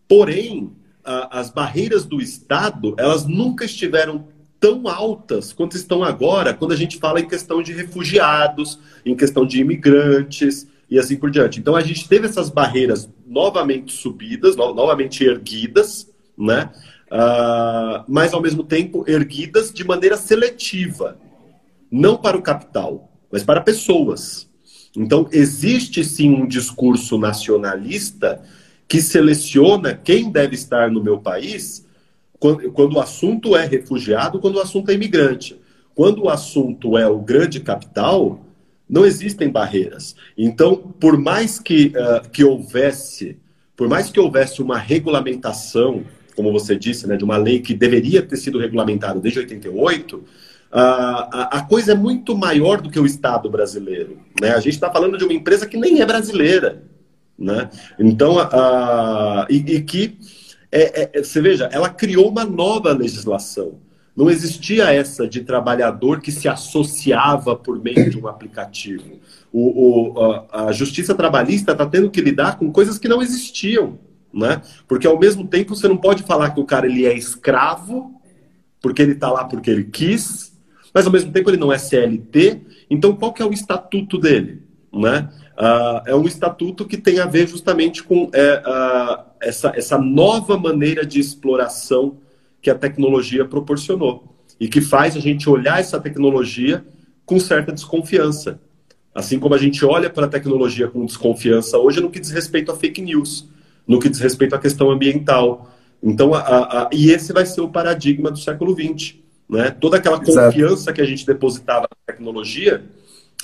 Porém, ah, as barreiras do Estado, elas nunca estiveram tão altas quanto estão agora, quando a gente fala em questão de refugiados, em questão de imigrantes, e assim por diante. Então a gente teve essas barreiras novamente subidas, no, novamente erguidas, né? Uh, mas ao mesmo tempo erguidas de maneira seletiva, não para o capital, mas para pessoas. Então existe sim um discurso nacionalista que seleciona quem deve estar no meu país quando, quando o assunto é refugiado, quando o assunto é imigrante. Quando o assunto é o grande capital, não existem barreiras. Então, por mais que, uh, que houvesse, por mais que houvesse uma regulamentação, como você disse, né, de uma lei que deveria ter sido regulamentada desde 88, uh, a, a coisa é muito maior do que o Estado brasileiro. Né? A gente está falando de uma empresa que nem é brasileira. Né? Então, uh, e, e, que, é, é, você veja, ela criou uma nova legislação. Não existia essa de trabalhador que se associava por meio de um aplicativo. O, o, a, a justiça trabalhista está tendo que lidar com coisas que não existiam. Né? Porque ao mesmo tempo você não pode falar que o cara ele é escravo, porque ele está lá porque ele quis, mas ao mesmo tempo ele não é CLT. Então qual que é o estatuto dele? Né? Uh, é um estatuto que tem a ver justamente com é, uh, essa, essa nova maneira de exploração que a tecnologia proporcionou e que faz a gente olhar essa tecnologia com certa desconfiança. Assim como a gente olha para a tecnologia com desconfiança hoje no que diz respeito a fake news, no que diz respeito à questão ambiental. Então, a, a, e esse vai ser o paradigma do século XX. Né? Toda aquela Exato. confiança que a gente depositava na tecnologia,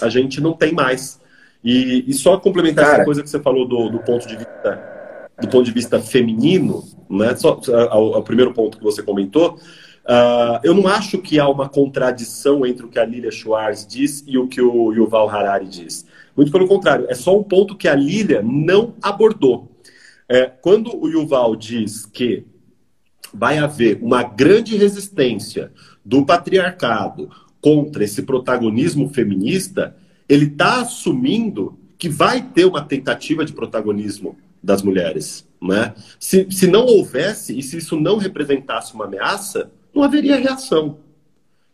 a gente não tem mais. E, e só complementar Cara. essa coisa que você falou do, do ponto de vista do ponto de vista feminino, né, só, ao, ao primeiro ponto que você comentou, uh, eu não acho que há uma contradição entre o que a Lilia Schwartz diz e o que o Yuval Harari diz. Muito pelo contrário, é só um ponto que a Lilia não abordou. É, quando o Yuval diz que vai haver uma grande resistência do patriarcado contra esse protagonismo feminista, ele está assumindo que vai ter uma tentativa de protagonismo das mulheres. Né? Se, se não houvesse e se isso não representasse uma ameaça, não haveria reação.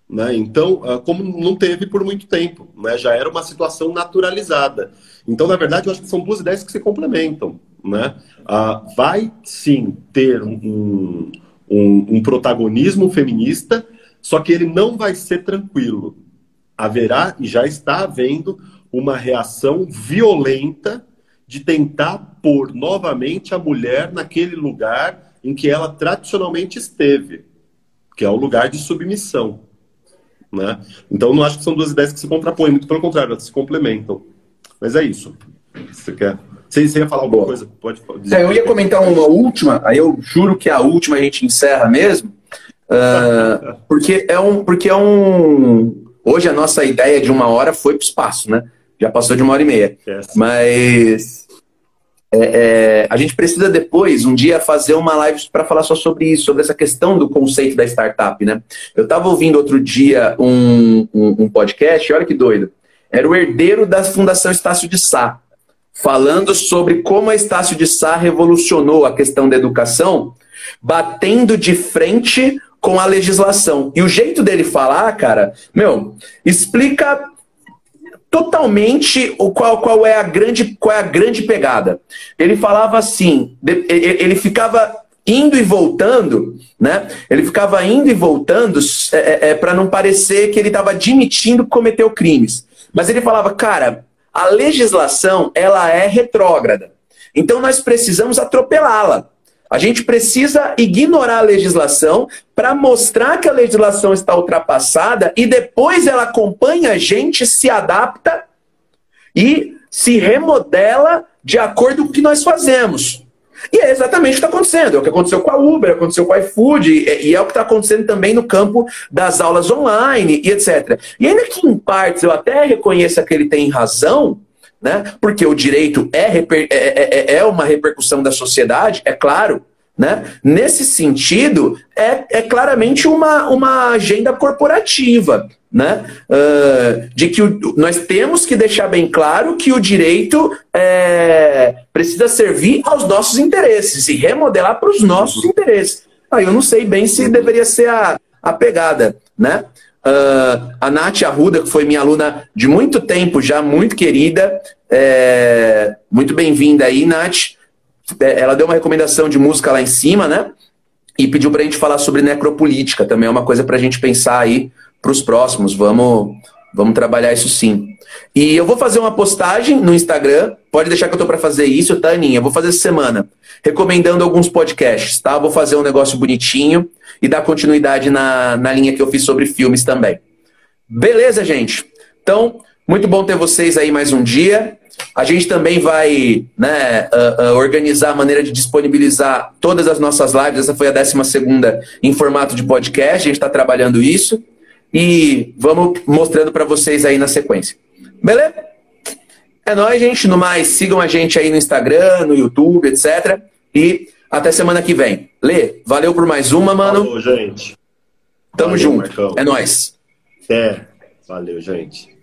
Né? Então, ah, como não teve por muito tempo, né? já era uma situação naturalizada. Então, na verdade, eu acho que são duas ideias que se complementam. Né? Ah, vai sim ter um, um, um protagonismo feminista, só que ele não vai ser tranquilo. Haverá e já está havendo uma reação violenta de tentar pôr novamente a mulher naquele lugar em que ela tradicionalmente esteve, que é o lugar de submissão. Né? Então, não acho que são duas ideias que se contrapõem, muito pelo contrário, elas se complementam. Mas é isso. Você quer Você, ia falar alguma coisa? Pode dizer. É, eu ia comentar uma última, aí eu juro que a última a gente encerra mesmo. Uh, porque é um. Porque é um. Hoje a nossa ideia de uma hora foi para o espaço, né? Já passou de uma hora e meia. Yes. Mas é, é, a gente precisa depois, um dia, fazer uma live para falar só sobre isso, sobre essa questão do conceito da startup, né? Eu estava ouvindo outro dia um, um, um podcast, olha que doido. Era o herdeiro da Fundação Estácio de Sá, falando sobre como a Estácio de Sá revolucionou a questão da educação, batendo de frente com a legislação. E o jeito dele falar, cara, meu, explica totalmente o qual, qual é a grande qual é a grande pegada. Ele falava assim, ele ficava indo e voltando, né? Ele ficava indo e voltando é, é, é para não parecer que ele estava admitindo que cometeu crimes. Mas ele falava, cara, a legislação ela é retrógrada. Então nós precisamos atropelá-la. A gente precisa ignorar a legislação para mostrar que a legislação está ultrapassada e depois ela acompanha a gente, se adapta e se remodela de acordo com o que nós fazemos. E é exatamente o que está acontecendo. É o que aconteceu com a Uber, aconteceu com a iFood, e é o que está acontecendo também no campo das aulas online e etc. E ainda que em partes eu até reconheça que ele tem razão, né? Porque o direito é, é, é, é uma repercussão da sociedade, é claro. Né? Nesse sentido, é, é claramente uma, uma agenda corporativa. Né? Uh, de que o, nós temos que deixar bem claro que o direito é, precisa servir aos nossos interesses e remodelar para os nossos interesses. Aí ah, eu não sei bem se deveria ser a, a pegada. Né? Uh, a Nath Arruda, que foi minha aluna de muito tempo já, muito querida. É, muito bem-vinda aí, Nath. É, ela deu uma recomendação de música lá em cima, né? E pediu para a gente falar sobre necropolítica. Também é uma coisa para a gente pensar aí para os próximos. Vamos, vamos trabalhar isso sim. E eu vou fazer uma postagem no Instagram. Pode deixar que eu tô para fazer isso, tá, Aninha? Vou fazer essa semana, recomendando alguns podcasts, tá? Vou fazer um negócio bonitinho e dar continuidade na, na linha que eu fiz sobre filmes também. Beleza, gente? Então, muito bom ter vocês aí mais um dia. A gente também vai né, uh, uh, organizar a maneira de disponibilizar todas as nossas lives. Essa foi a 12 em formato de podcast. A gente está trabalhando isso. E vamos mostrando para vocês aí na sequência. Beleza? É nóis, gente. No mais, sigam a gente aí no Instagram, no YouTube, etc. E até semana que vem. Lê, valeu por mais uma, mano. Falou, gente. Tamo valeu, junto. Marcão. É nóis. É. Valeu, gente.